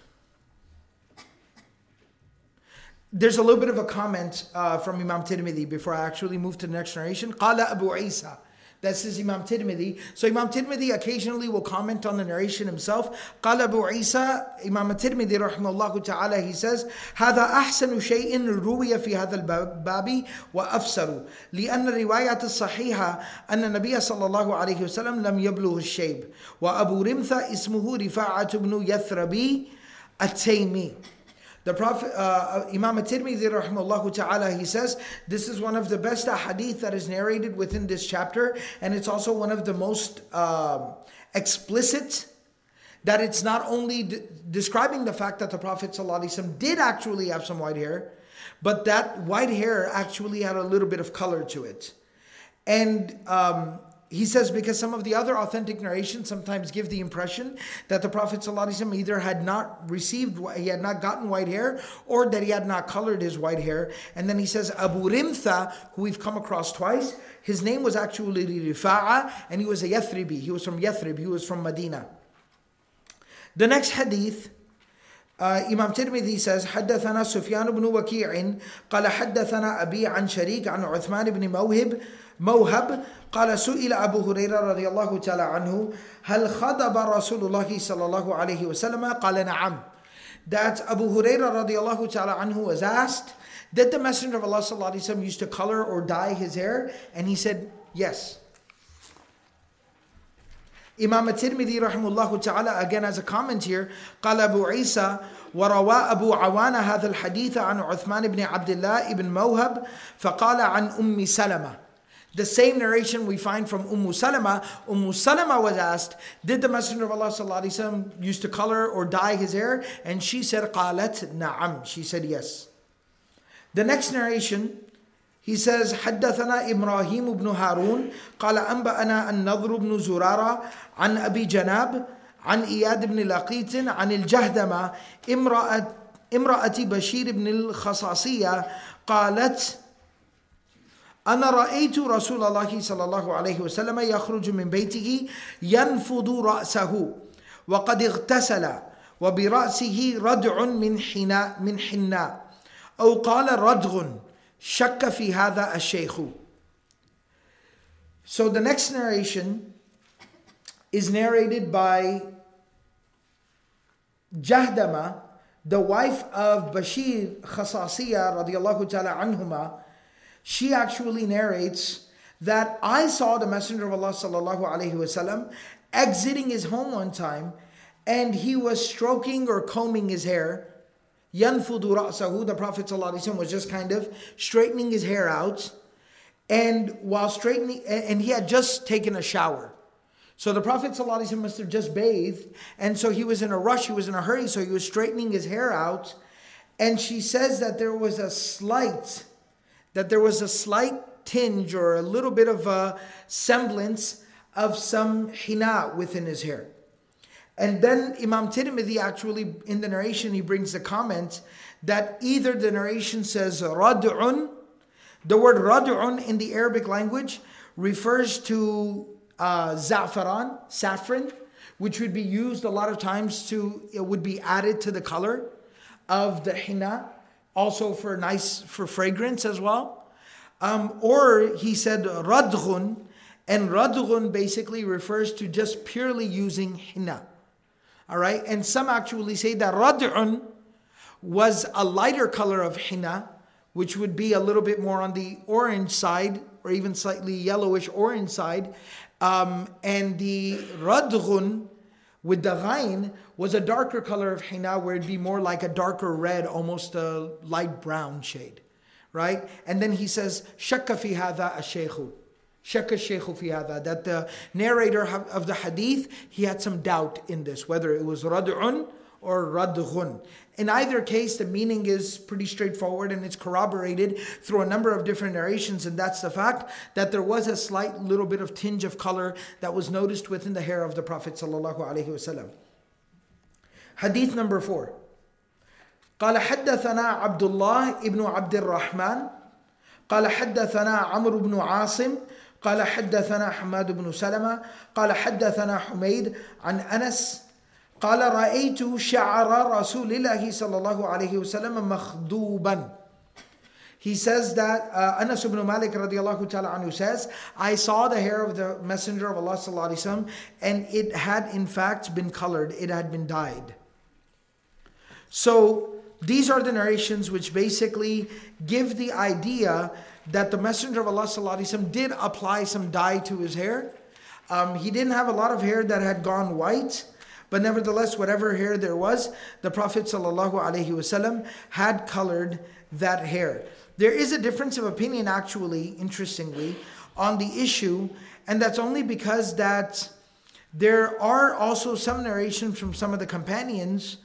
there's a little bit of a comment uh, from Imam Tirmidhi before I actually move to the next narration. Qala Abu Isa. This is Imam Tirmidhi. So Imam Tirmidhi occasionally will comment on the narration himself. قال أبو عيسى Imam Tirmidhi رحمه الله تعالى he says هذا أحسن شيء روي في هذا الباب وأفسر لأن الرواية الصحيحة أن النبي صلى الله عليه وسلم لم يبلغ الشيب وأبو رمثة اسمه رفاعة بن يثربي التيمي the Prophet, uh, uh Imam At-Tirmidhi rahimahullah ta'ala, he says, this is one of the best hadith that is narrated within this chapter, and it's also one of the most uh, explicit that it's not only d- describing the fact that the Prophet did actually have some white hair, but that white hair actually had a little bit of color to it. And um, he says because some of the other authentic narrations sometimes give the impression that the Prophet ﷺ either had not received, he had not gotten white hair, or that he had not colored his white hair. And then he says Abu Rimtha, who we've come across twice, his name was actually Rifa'a, and he was a Yathribi. He was from Yathrib, he was from Medina. The next hadith. Uh, Imam Tirmidhi says حدثنا سفيان بن وكيع قال حدثنا أبي عن شريك عن عثمان بن موهب موهب قال سئل أبو هريرة رضي الله تعالى عنه هل خضب رسول الله صلى الله عليه وسلم قال نعم that Abu Huraira radiallahu ta'ala anhu was asked, did the Messenger of Allah sallallahu alayhi wa used to color or dye his hair? And he said, yes. Imam At-Tirmidhi rahimahullah ta'ala again as a comment here, قال أبو عيسى وروى أبو عوانة هذا الحديث عن عثمان بن عبد الله بن موهب فقال عن أم سلمة The same narration we find from Umm Salama. Umm Salama was asked, Did the Messenger of Allah وسلم, used to color or dye his hair? And she said, قالت نعم. She said yes. The next narration, he says, حدثنا إبراهيم بن هارون قال أنبأنا النضر بن زرارة عن أبي جناب عن إياد بن لقيت عن الجهدمة امرأة امرأة بشير بن الخصاصية قالت أنا رأيت رسول الله صلى الله عليه وسلم يخرج من بيته ينفض رأسه وقد اغتسل وبرأسه ردع من حناء من حناء أو قال ردغ Shakka fi hadha. So the next narration is narrated by Jahdama, the wife of Bashir Khasasiya radiallahu ta'ala anhuma. She actually narrates that I saw the Messenger of Allah sallallahu alayhi wasallam exiting his home one time and he was stroking or combing his hair Yanfudu ra'sahu, the Prophet ﷺ was just kind of straightening his hair out, and while straightening, and he had just taken a shower. So the Prophet ﷺ must have just bathed, and so he was in a rush, he was in a hurry, so he was straightening his hair out. And she says that there was a slight that there was a slight tinge or a little bit of a semblance of some hina within his hair. And then Imam Tirmidhi actually, in the narration, he brings the comment that either the narration says rad'un, the word rad'un in the Arabic language refers to uh, za'faran, saffron, which would be used a lot of times to, it would be added to the color of the hina also for nice for fragrance as well. Um, or he said radghun, and radghun basically refers to just purely using henna. All right, and some actually say that rad'un was a lighter color of henna, which would be a little bit more on the orange side or even slightly yellowish orange side. Um, and the radghun with the ghain was a darker color of hina where it'd be more like a darker red, almost a light brown shade. Right? And then he says, Shakka fi ashayhu. Shakka shaykhu fi hadha. That the narrator of the hadith, he had some doubt in this, whether it was rad'un or radghun. In either case, the meaning is pretty straightforward and it's corroborated through a number of different narrations, and that's the fact that there was a slight little bit of tinge of color that was noticed within the hair of the Prophet. Hadith number four. قال حدثنا عبد الله ابن عبد الرحمن قال حدثنا عمرو بن عاصم قال حدثنا حماد بن سلمة قال حدثنا حميد عن أنس قال رأيت شعر رسول الله صلى الله عليه وسلم مخضوبا He says that uh, Anas ibn Malik radiallahu ta'ala anhu says, I saw the hair of the Messenger of Allah sallallahu alayhi wasallam and it had in fact been colored, it had been dyed. So these are the narrations which basically give the idea that the Messenger of Allah did apply some dye to his hair. Um, he didn't have a lot of hair that had gone white, but nevertheless, whatever hair there was, the Prophet had colored that hair. There is a difference of opinion, actually, interestingly, on the issue, and that's only because that there are also some narrations from some of the companions,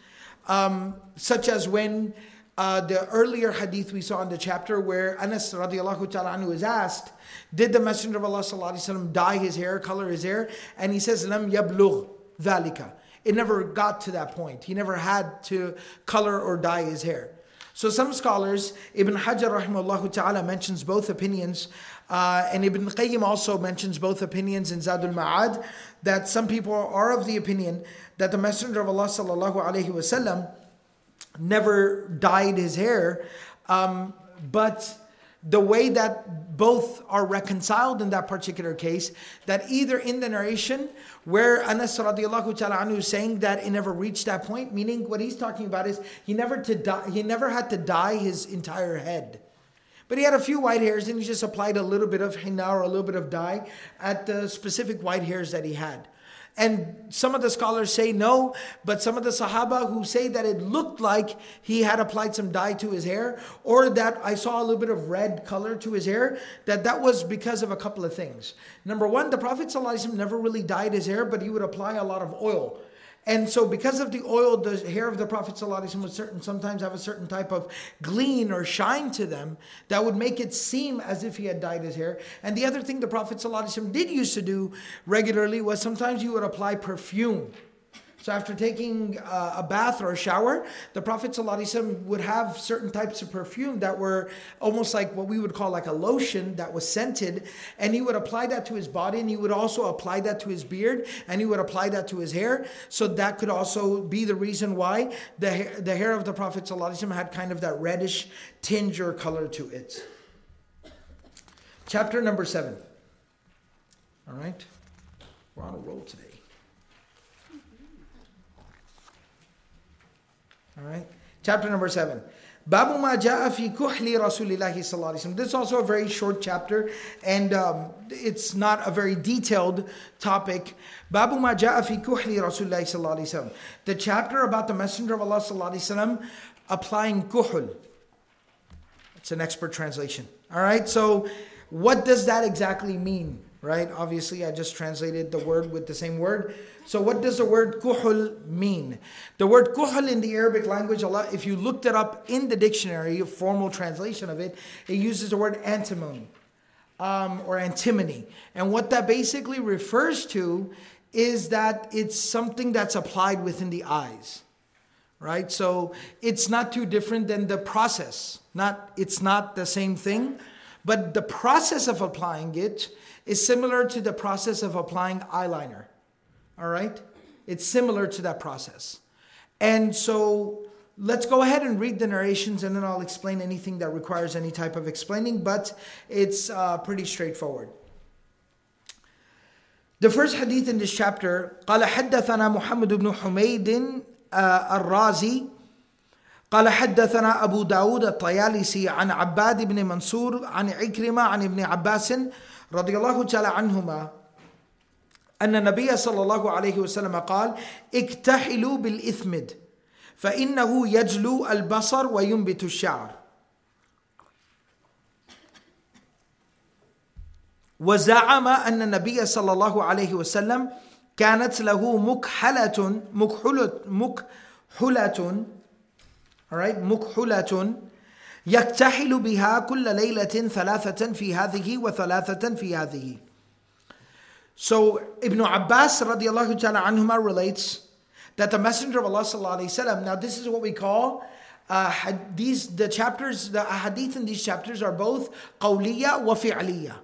um, such as when uh, the earlier hadith we saw in the chapter where Anas radiallahu ta'ala anhu is asked, did the Messenger of Allah sallallahu dye his hair, color his hair? And he says, lam yablugh dhalika. It never got to that point. He never had to color or dye his hair. So some scholars, Ibn Hajar rahimahullah ta'ala mentions both opinions, uh, and Ibn Qayyim also mentions both opinions in Zadul Ma'ad, that some people are of the opinion that the Messenger of Allah sallallahu alaihi wasallam never dyed his hair, um, but the way that both are reconciled in that particular case, that either in the narration where Anas radiallahu ta'ala anhu is saying that it never reached that point, meaning what he's talking about is he never to dye, he never had to dye his entire head. But he had a few white hairs and he just applied a little bit of henna or a little bit of dye at the specific white hairs that he had. And some of the scholars say no, but some of the Sahaba who say that it looked like he had applied some dye to his hair, or that I saw a little bit of red color to his hair, that that was because of a couple of things. Number one, the Prophet never really dyed his hair, but he would apply a lot of oil. And so, because of the oil, the hair of the Prophet ﷺ would certain, sometimes have a certain type of gleam or shine to them that would make it seem as if he had dyed his hair. And the other thing the Prophet ﷺ did used to do regularly was sometimes he would apply perfume. So after taking uh, a bath or a shower, the Prophet ﷺ would have certain types of perfume that were almost like what we would call like a lotion that was scented, and he would apply that to his body, and he would also apply that to his beard, and he would apply that to his hair. So that could also be the reason why the hair, the hair of the Prophet ﷺ had kind of that reddish tinge or color to it. Chapter number seven. All right, we're on a roll today. All right. Chapter number seven. Babu ma fi kuhli Rasulillahi This is also a very short chapter, and um, it's not a very detailed topic. Babu ma fi kuhli Rasulillahi The chapter about the Messenger of Allah sallallahu applying kuhl. It's an expert translation. All right. So, what does that exactly mean? Right. Obviously, I just translated the word with the same word. So what does the word kuhul mean? The word kuhul in the Arabic language, Allah, if you looked it up in the dictionary, a formal translation of it, it uses the word antimony um, or antimony. And what that basically refers to is that it's something that's applied within the eyes. Right? So it's not too different than the process. Not it's not the same thing, but the process of applying it is similar to the process of applying eyeliner. All right? It's similar to that process. And so let's go ahead and read the narrations and then I'll explain anything that requires any type of explaining, but it's uh, pretty straightforward. The first hadith in this chapter قال حدثنا محمد بن حميد الرازي قال حدثنا أبو داود الطيالسي عن عباد بن منصور عن عكرمة عن ابن عباس رضي الله تعالى عنهما أن النبي صلى الله عليه وسلم قال اكتحلوا بالإثمد فإنه يجلو البصر وينبت الشعر. وزعم أن النبي صلى الله عليه وسلم كانت له مكحلة مكحلة مكحلة right, مكحلة يكتحل بها كل ليلة ثلاثة في هذه وثلاثة في هذه So Ibn Abbas radiallahu ta'ala anhuma relates that the Messenger of Allah sallallahu alayhi wasallam, now this is what we call uh, these the chapters, the hadith in these chapters are both qawliya wa fi'liya.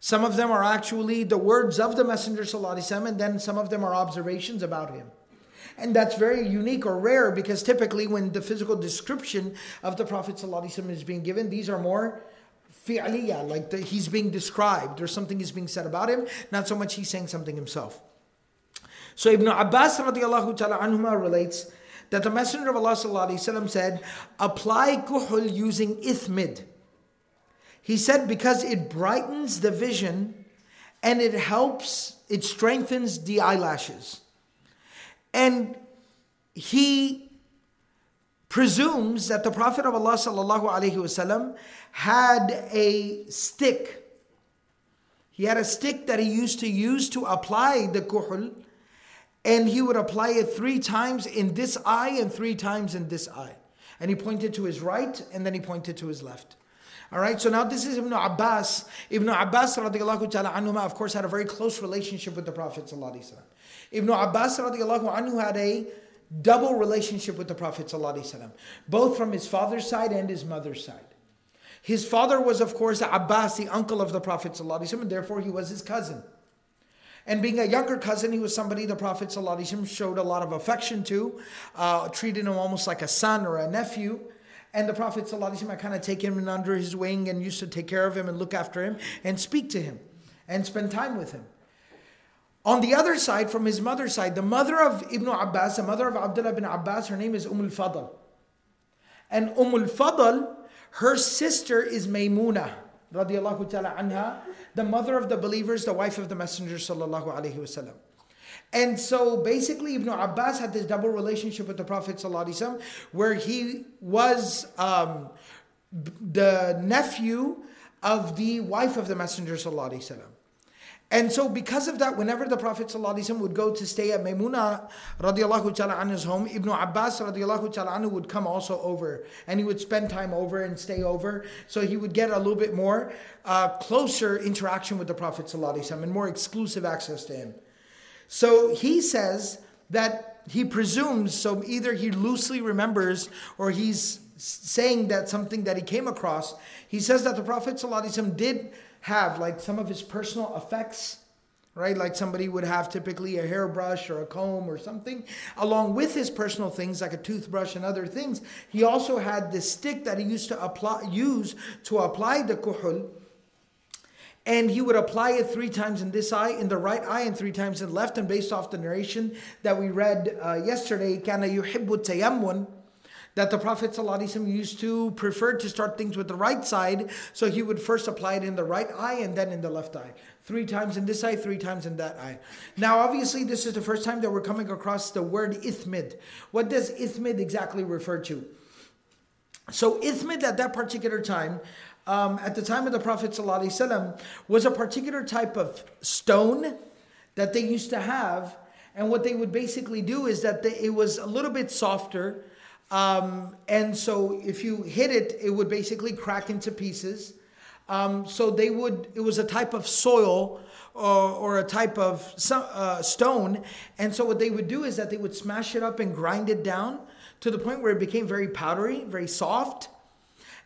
Some of them are actually the words of the Messenger sallallahu alayhi wasallam, and then some of them are observations about him. And that's very unique or rare because typically when the physical description of the Prophet is being given, these are more fi'liya, like the, he's being described or something is being said about him, not so much he's saying something himself. So Ibn Abbas radiallahu ta'ala anhuma relates that the Messenger of Allah sallallahu said, apply kuhul using ithmid. He said because it brightens the vision and it helps, it strengthens the eyelashes. And he presumes that the Prophet of Allah sallallahu had a stick. He had a stick that he used to use to apply the kuhul, and he would apply it three times in this eye and three times in this eye. And he pointed to his right and then he pointed to his left. All right, so now this is Ibn Abbas. Ibn Abbas, ta'ala of course, had a very close relationship with the Prophet. Ibn Abbas anhu had a double relationship with the Prophet, both from his father's side and his mother's side. His father was, of course, Abbas, the uncle of the Prophet, and therefore he was his cousin. And being a younger cousin, he was somebody the Prophet showed a lot of affection to, uh, treated him almost like a son or a nephew. And the Prophet I kind of take him under his wing and used to take care of him and look after him and speak to him and spend time with him. On the other side, from his mother's side, the mother of Ibn Abbas, the mother of Abdullah ibn Abbas, her name is Umm al-Fadl. And Umm al-Fadl her sister is Maymuna, radiallahu ta'ala anha, the mother of the believers, the wife of the Messenger sallallahu alaihi wasallam. And so basically, Ibn Abbas had this double relationship with the Prophet ﷺ, where he was um, the nephew of the wife of the Messenger ﷺ. And so, because of that, whenever the Prophet ﷺ would go to stay at Maymuna radiallahu ta'ala anhu's home, Ibn Abbas radiallahu ta'ala anhu would come also over and he would spend time over and stay over. So he would get a little bit more uh, closer interaction with the Prophet ﷺ and more exclusive access to him. So he says that he presumes, so either he loosely remembers or he's saying that something that he came across. He says that the Prophet ﷺ did have like some of his personal effects right? Like somebody would have typically a hairbrush or a comb or something, along with his personal things like a toothbrush and other things. He also had this stick that he used to apply, use to apply the kuhul and he would apply it three times in this eye, in the right eye, and three times in the left. And based off the narration that we read uh, yesterday, kana yuhibbu tayammun, that the Prophet ﷺ used to prefer to start things with the right side, so he would first apply it in the right eye and then in the left eye. Three times in this eye, three times in that eye. Now, obviously, this is the first time that we're coming across the word ithmid. What does ithmid exactly refer to? So, ithmid at that particular time um, at the time of the Prophet ﷺ was a particular type of stone that they used to have. And what they would basically do is that they, it was a little bit softer. Um, and so if you hit it, it would basically crack into pieces. Um, so they would, it was a type of soil or, or a type of uh, stone. And so what they would do is that they would smash it up and grind it down to the point where it became very powdery, very soft.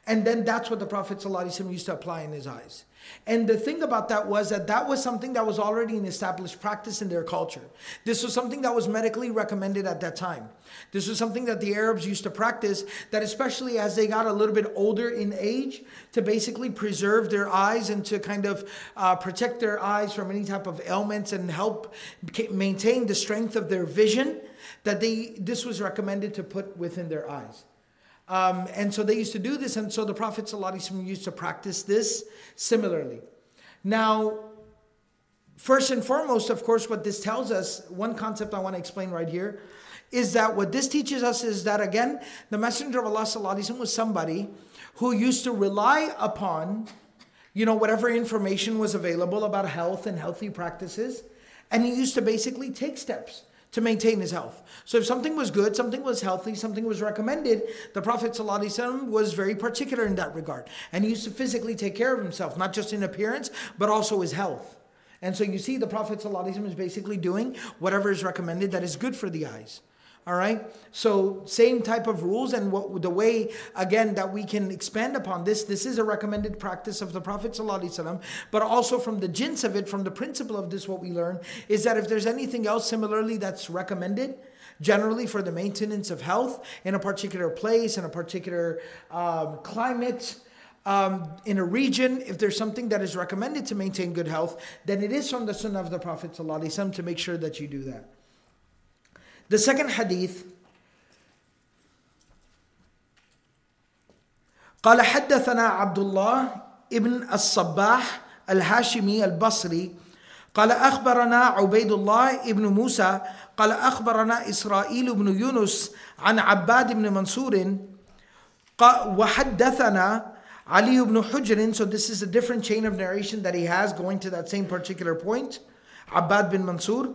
And then that's what the Prophet used to apply in his eyes. And the thing about that was that that was something that was already an established practice in their culture. This was something that was medically recommended at that time. This was something that the Arabs used to practice, that especially as they got a little bit older in age, to basically preserve their eyes and to kind of uh, protect their eyes from any type of ailments and help maintain the strength of their vision, that they this was recommended to put within their eyes. Um, and so they used to do this, and so the Prophet used to practice this similarly. Now, first and foremost, of course, what this tells us, one concept I want to explain right here, is that what this teaches us is that again, the Messenger of Allah was somebody who used to rely upon, you know, whatever information was available about health and healthy practices, and he used to basically take steps to maintain his health. So if something was good, something was healthy, something was recommended, the Prophet ﷺ was very particular in that regard. And he used to physically take care of himself, not just in appearance, but also his health. And so you see the Prophet ﷺ is basically doing whatever is recommended that is good for the eyes. All right. So same type of rules, and what the way again that we can expand upon this. This is a recommended practice of the Prophet ﷺ, but also from the jins of it, from the principle of this, what we learn is that if there's anything else similarly that's recommended, generally for the maintenance of health in a particular place, in a particular um, climate. Um, in a region, if there's something that is recommended to maintain good health, then it is from the Sunnah of the Prophet ﷺ to make sure that you do that. The second hadith. قال حدثنا عبد الله ابن الصباح الهاشمي البصري. قال أخبرنا عبيد الله ابن موسى. قال أخبرنا إسرائيل بن يونس عن عباد بن منصور. وحدثنا علي بن حجر. So this is a different chain of narration that he has going to that same particular point. عباد بن منصور.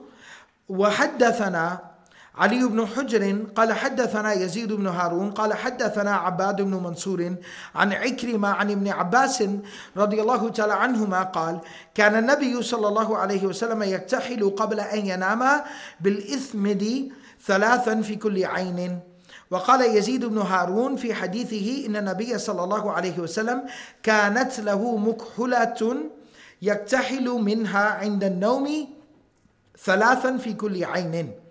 وحدثنا علي بن حجر قال حدثنا يزيد بن هارون قال حدثنا عباد بن منصور عن عكرمة عن ابن عباس رضي الله تعالى عنهما قال كان النبي صلى الله عليه وسلم يكتحل قبل أن ينام بالإثمد ثلاثا في كل عين. وقال يزيد بن هارون في حديثه إن النبي صلى الله عليه وسلم كانت له مكحلة يكتحل منها عند النوم ثلاثا في كل عين.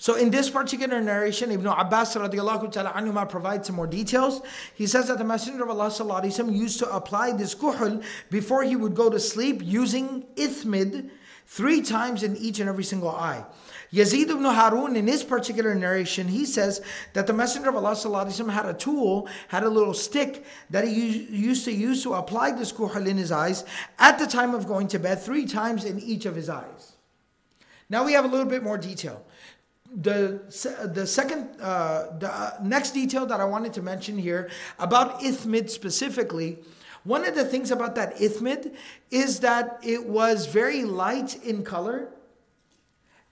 So in this particular narration, Ibn Abbas radiallahu ta'ala anhuma provides some more details. He says that the Messenger of Allah sallallahu used to apply this kuhul before he would go to sleep using ithmid three times in each and every single eye. Yazid ibn Harun, in his particular narration, he says that the Messenger of Allah وسلم, had a tool, had a little stick that he used to use to apply this kuhul in his eyes at the time of going to bed, three times in each of his eyes. Now we have a little bit more detail. The, the second, uh, the uh, next detail that I wanted to mention here about ithmid specifically, one of the things about that ithmid is that it was very light in color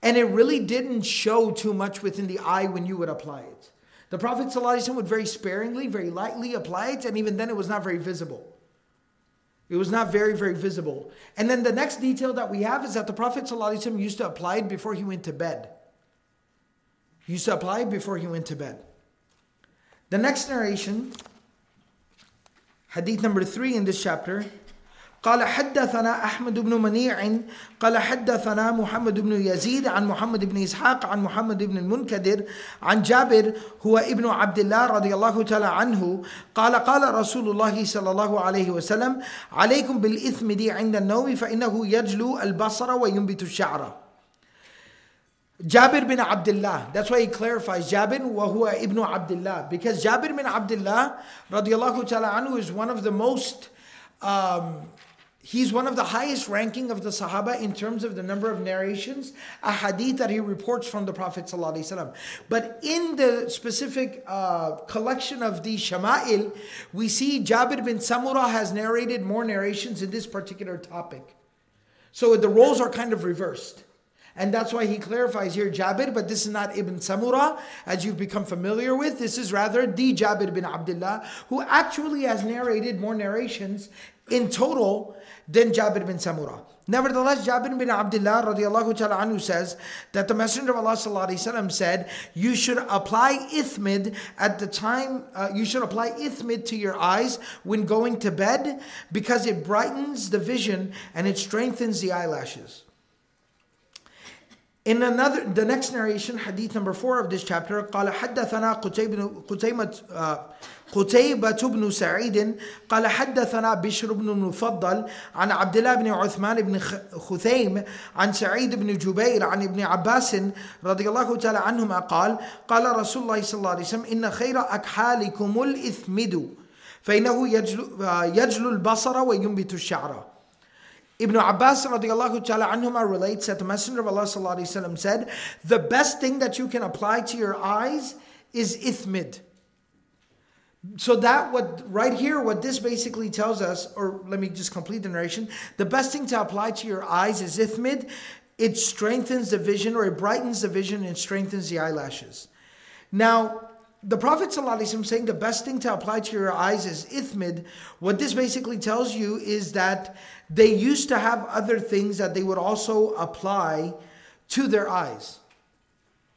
and it really didn't show too much within the eye when you would apply it. The Prophet ﷺ would very sparingly, very lightly apply it, and even then it was not very visible. It was not very, very visible. And then the next detail that we have is that the Prophet ﷺ used to apply it before he went to bed. Used to apply before he went to bed. The next narration, hadith number three in this chapter, قال حدثنا أحمد بن منيع قال حدثنا محمد بن يزيد عن محمد بن إسحاق عن محمد بن المنكدر عن جابر هو ابن عبد الله رضي الله تعالى عنه قال قال رسول الله صلى الله عليه وسلم عليكم بالإثم دي عند النوم فإنه يجلو البصر وينبت الشعر Jabir bin Abdullah. That's why he clarifies Jabir wa huwa ibn Abdullah. Because Jabir bin Abdullah radiallahu ta'ala anhu is one of the most um, He's one of the highest ranking of the Sahaba in terms of the number of narrations, a hadith that he reports from the Prophet. But in the specific uh, collection of the Shama'il, we see Jabir bin Samura has narrated more narrations in this particular topic. So the roles are kind of reversed. And that's why he clarifies here Jabir, but this is not Ibn Samura, as you've become familiar with. This is rather the Jabir bin Abdullah, who actually has narrated more narrations in total than Jabir bin Samura. Nevertheless, Jabir bin Abdullah radiallahu ta'ala anhu says that the Messenger of Allah sallallahu said, you should apply ithmid at the time, uh, you should apply ithmid to your eyes when going to bed because it brightens the vision and it strengthens the eyelashes. In another, the next narration, hadith number four of this chapter, قال حدثنا قتيبة قتيبة بن سعيد قال حدثنا بشر بن المفضل عن عبد الله بن عثمان بن خثيم عن سعيد بن جبير عن ابن عباس رضي الله تعالى عنهما قال قال رسول الله صلى الله عليه وسلم إن خير أكحالكم الإثمد فإنه يجلو, يجلو البصر وينبت الشعر. Ibn Abbas relates that the Messenger of Allah sallallahu said, the best thing that you can apply to your eyes is ithmid. So that what right here, what this basically tells us, or let me just complete the narration. The best thing to apply to your eyes is ithmid. It strengthens the vision, or it brightens the vision and strengthens the eyelashes. Now, the Prophet ﷺ saying the best thing to apply to your eyes is ithmid. What this basically tells you is that they used to have other things that they would also apply to their eyes.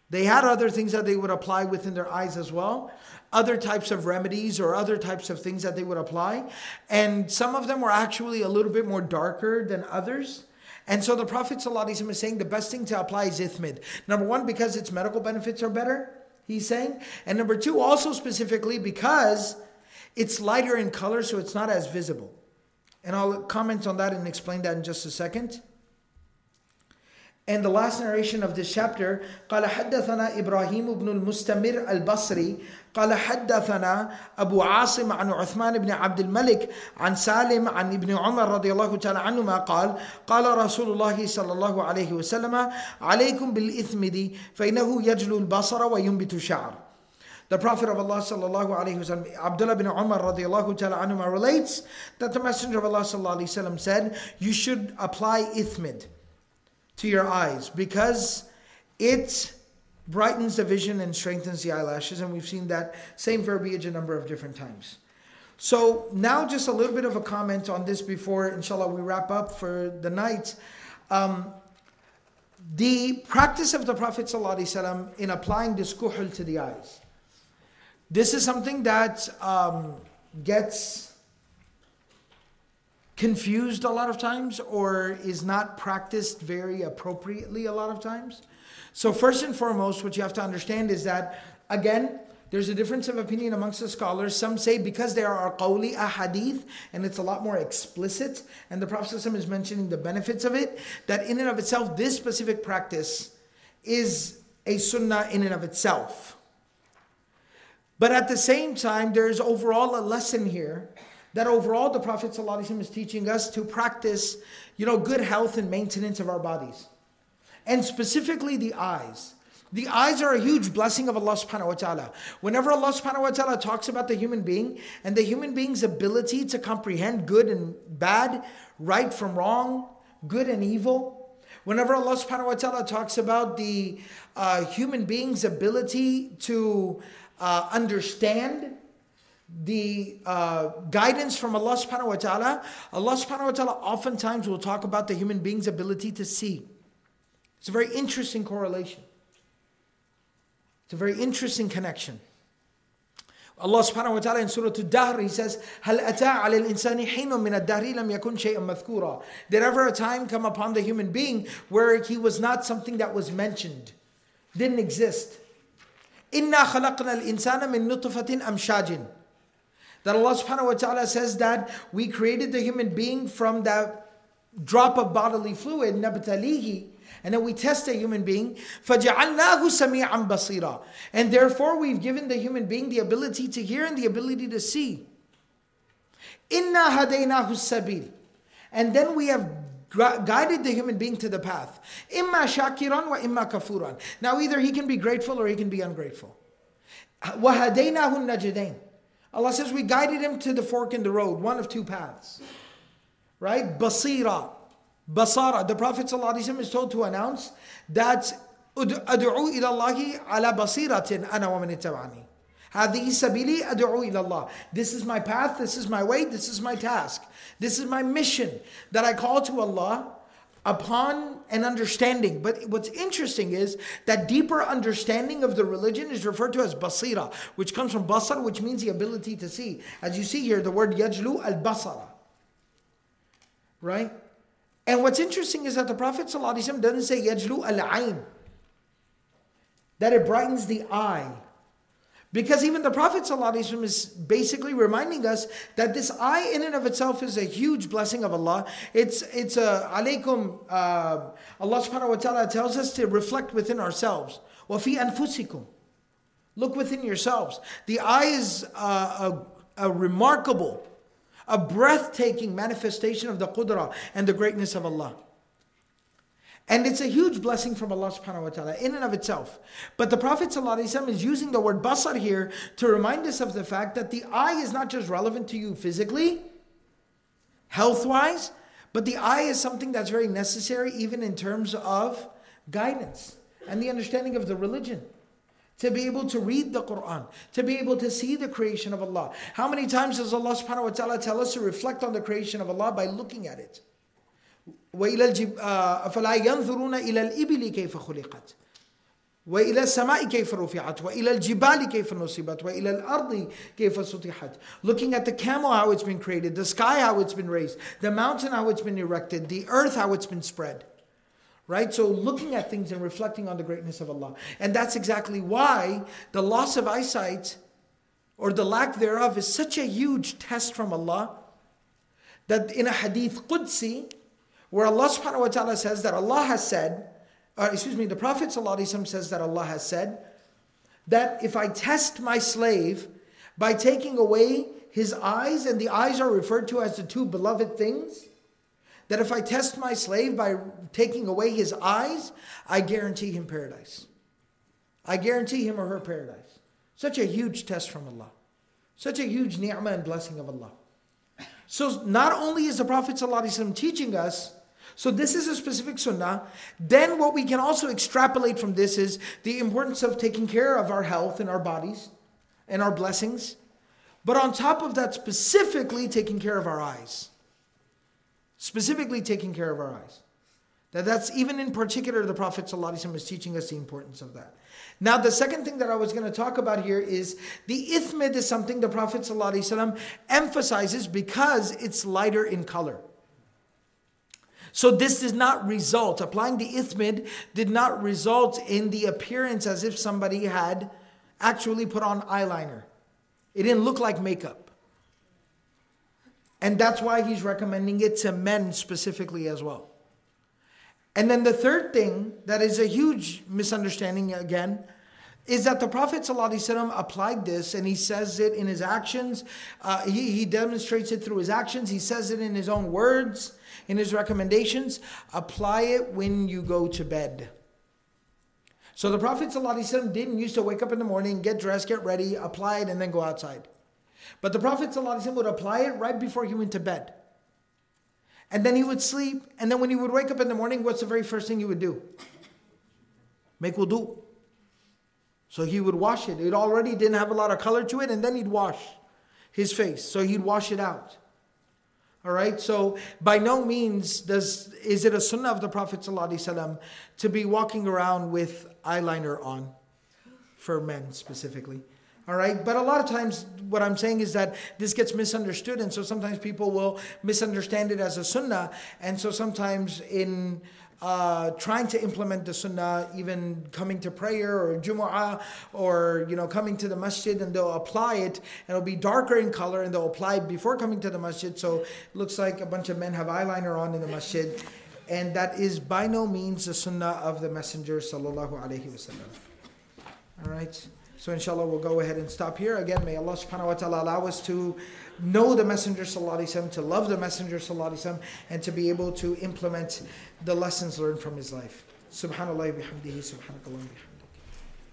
They had other things that they would apply within their eyes as well other types of remedies or other types of things that they would apply. And some of them were actually a little bit more darker than others. And so the Prophet ﷺ is saying the best thing to apply is ithmid. Number one, because its medical benefits are better, he's saying. And number two, also specifically because it's lighter in color, so it's not as visible. And I'll comment on that and explain that in just a second. And the last narration of this chapter قال حدثنا إبراهيم بن المستمر البصري قال حدثنا أبو عاصم عن عثمان بن عبد الملك عن سالم عن ابن عمر رضي الله تعالى عنهما قال قال رسول الله صلى الله عليه وسلم عليكم بالإثم فإنه يجلو البصر وينبت الشعر The Prophet of Allah sallallahu alayhi wasallam, Abdullah bin Umar radiallahu ta'ala anhuma relates that the Messenger of Allah sallallahu alayhi wasallam said, you should apply ithmid to your eyes because it brightens the vision and strengthens the eyelashes. And we've seen that same verbiage a number of different times. So now just a little bit of a comment on this before, inshallah, we wrap up for the night. Um, the practice of the Prophet in applying this kuhul to the eyes. This is something that um, gets confused a lot of times or is not practiced very appropriately a lot of times. So, first and foremost, what you have to understand is that, again, there's a difference of opinion amongst the scholars. Some say because there are qawli ahadith and it's a lot more explicit, and the Prophet is mentioning the benefits of it, that in and of itself, this specific practice is a sunnah in and of itself. But at the same time, there's overall a lesson here that overall the Prophet ﷺ is teaching us to practice, you know, good health and maintenance of our bodies. and specifically the eyes. The eyes are a huge blessing of Allah subhanahu wa ta'ala. Whenever Allah subhanahu wa ta'ala talks about the human being and the human being's ability to comprehend good and bad, right from wrong, good and evil, whenever Allah subhanahu wa ta'ala talks about the uh, human being's ability to uh, understand the uh, guidance from Allah subhanahu wa ta'ala, Allah subhanahu wa ta'ala oftentimes will talk about the human being's ability to see. It's a very interesting correlation. It's a very interesting connection. Allah subhanahu wa ta'ala in Surah Al-Dahr, He says, هَلْ أَتَى عَلَى الْإِنسَانِ حِينٌ مِنَ الدَّهْرِ لَمْ يَكُنْ شَيْئًا مَذْكُورًا Did ever a time come upon the human being where he was not something that was mentioned, didn't exist? إِنَّا خَلَقْنَا الْإِنسَانَ مِن نُطْفَةٍ أَمْشَاجٍ That Allah subhanahu wa ta'ala says that we created the human being from that drop of bodily fluid, نَبْتَلِيهِ and then we test a human being. فَجَعَلْنَاهُ سَمِيعًا بَصِيرًا And therefore we've given the human being the ability to hear and the ability to see. إِنَّا هَدَيْنَاهُ السَّبِيلِ And then we have guided the human being to the path. إِمَّا شَاكِرًا وَإِمَّا كَفُورًا Now either he can be grateful or he can be ungrateful. وَهَدَيْنَاهُ النَّجْدَيْنِ Allah says we guided him to the fork in the road, one of two paths. Right? Basira. Basara, the Prophet ﷺ is told to announce that أدعو إلى الله على بصيرة أنا ومن اتبعني. هذه سبيلي أدعو إلى الله. This is my path, this is my way, this is my task. This is my mission that I call to Allah upon an understanding. But what's interesting is that deeper understanding of the religion is referred to as basira, which comes from basar, which means the ability to see. As you see here, the word yajlu al basara. Right? And what's interesting is that the Prophet ﷺ doesn't say yajlu al ayn, that it brightens the eye. Because even the Prophet ﷺ is basically reminding us that this eye in and of itself is a huge blessing of Allah. It's it's a alaykum. Uh, Allah subhanahu wa ta'ala tells us to reflect within ourselves. وَفِي أَنفُسِكُمْ Look within yourselves. The eye is uh, a, a remarkable a breathtaking manifestation of the qudra and the greatness of Allah. And it's a huge blessing from Allah subhanahu wa ta'ala in and of itself. But the Prophet is using the word basar here to remind us of the fact that the eye is not just relevant to you physically, health wise, but the eye is something that's very necessary even in terms of guidance and the understanding of the religion to be able to read the Quran, to be able to see the creation of Allah. How many times does Allah subhanahu wa ta'ala tell us to reflect on the creation of Allah by looking at it? وإلى الجب... أفلا ينظرون إلى الإبل كيف خلقت وإلى السماء كيف رفعت وإلى الجبال كيف نصبت وإلى الأرض كيف سطحت Looking at the camel how it's been created, the sky how it's been raised, the mountain how it's been erected, the earth how it's been spread right? So looking at things and reflecting on the greatness of Allah. And that's exactly why the loss of eyesight or the lack thereof is such a huge test from Allah that in a hadith Qudsi, where Allah subhanahu wa ta'ala says that Allah has said, or excuse me, the Prophet says that Allah has said, that if I test my slave by taking away his eyes, and the eyes are referred to as the two beloved things, that if I test my slave by taking away his eyes, I guarantee him paradise. I guarantee him or her paradise. Such a huge test from Allah. Such a huge ni'mah and blessing of Allah. So not only is the Prophet ﷺ teaching us, so this is a specific sunnah, then what we can also extrapolate from this is the importance of taking care of our health and our bodies and our blessings. But on top of that, specifically taking care of our eyes specifically taking care of our eyes. That that's even in particular the Prophet ﷺ is teaching us the importance of that. Now the second thing that I was going to talk about here is the ithmid is something the Prophet ﷺ emphasizes because it's lighter in color. So this does not result, applying the ithmid did not result in the appearance as if somebody had actually put on eyeliner. It didn't look like makeup. And that's why he's recommending it to men specifically as well. And then the third thing that is a huge misunderstanding again is that the Prophet ﷺ applied this and he says it in his actions. Uh, he, he demonstrates it through his actions. He says it in his own words. In his recommendations, apply it when you go to bed. So the Prophet ﷺ didn't used to wake up in the morning, get dressed, get ready, apply it, and then go outside. But the Prophet ﷺ would apply it right before he went to bed. And then he would sleep, and then when he would wake up in the morning, what's the very first thing he would do? Make wudu. So he would wash it. It already didn't have a lot of color to it, and then he'd wash his face. So he'd wash it out. All right, so by no means does is it a sunnah of the Prophet ﷺ to be walking around with eyeliner on, for men specifically. All right, but a lot of times what I'm saying is that this gets misunderstood, and so sometimes people will misunderstand it as a sunnah, and so sometimes in uh, trying to implement the sunnah, even coming to prayer or Jumu'ah or you know coming to the masjid and they'll apply it and it'll be darker in color and they'll apply it before coming to the masjid. So it looks like a bunch of men have eyeliner on in the masjid. And that is by no means the sunnah of the Messenger sallallahu wasallam. All right. So inshallah we'll go ahead and stop here. Again, may Allah subhanahu wa ta'ala allow us to know the Messenger sallallahu to love the Messenger sallallahu and to be able to implement the lessons learned from his life. Subhanallah bihamdihi subhanakallah bihamdihi.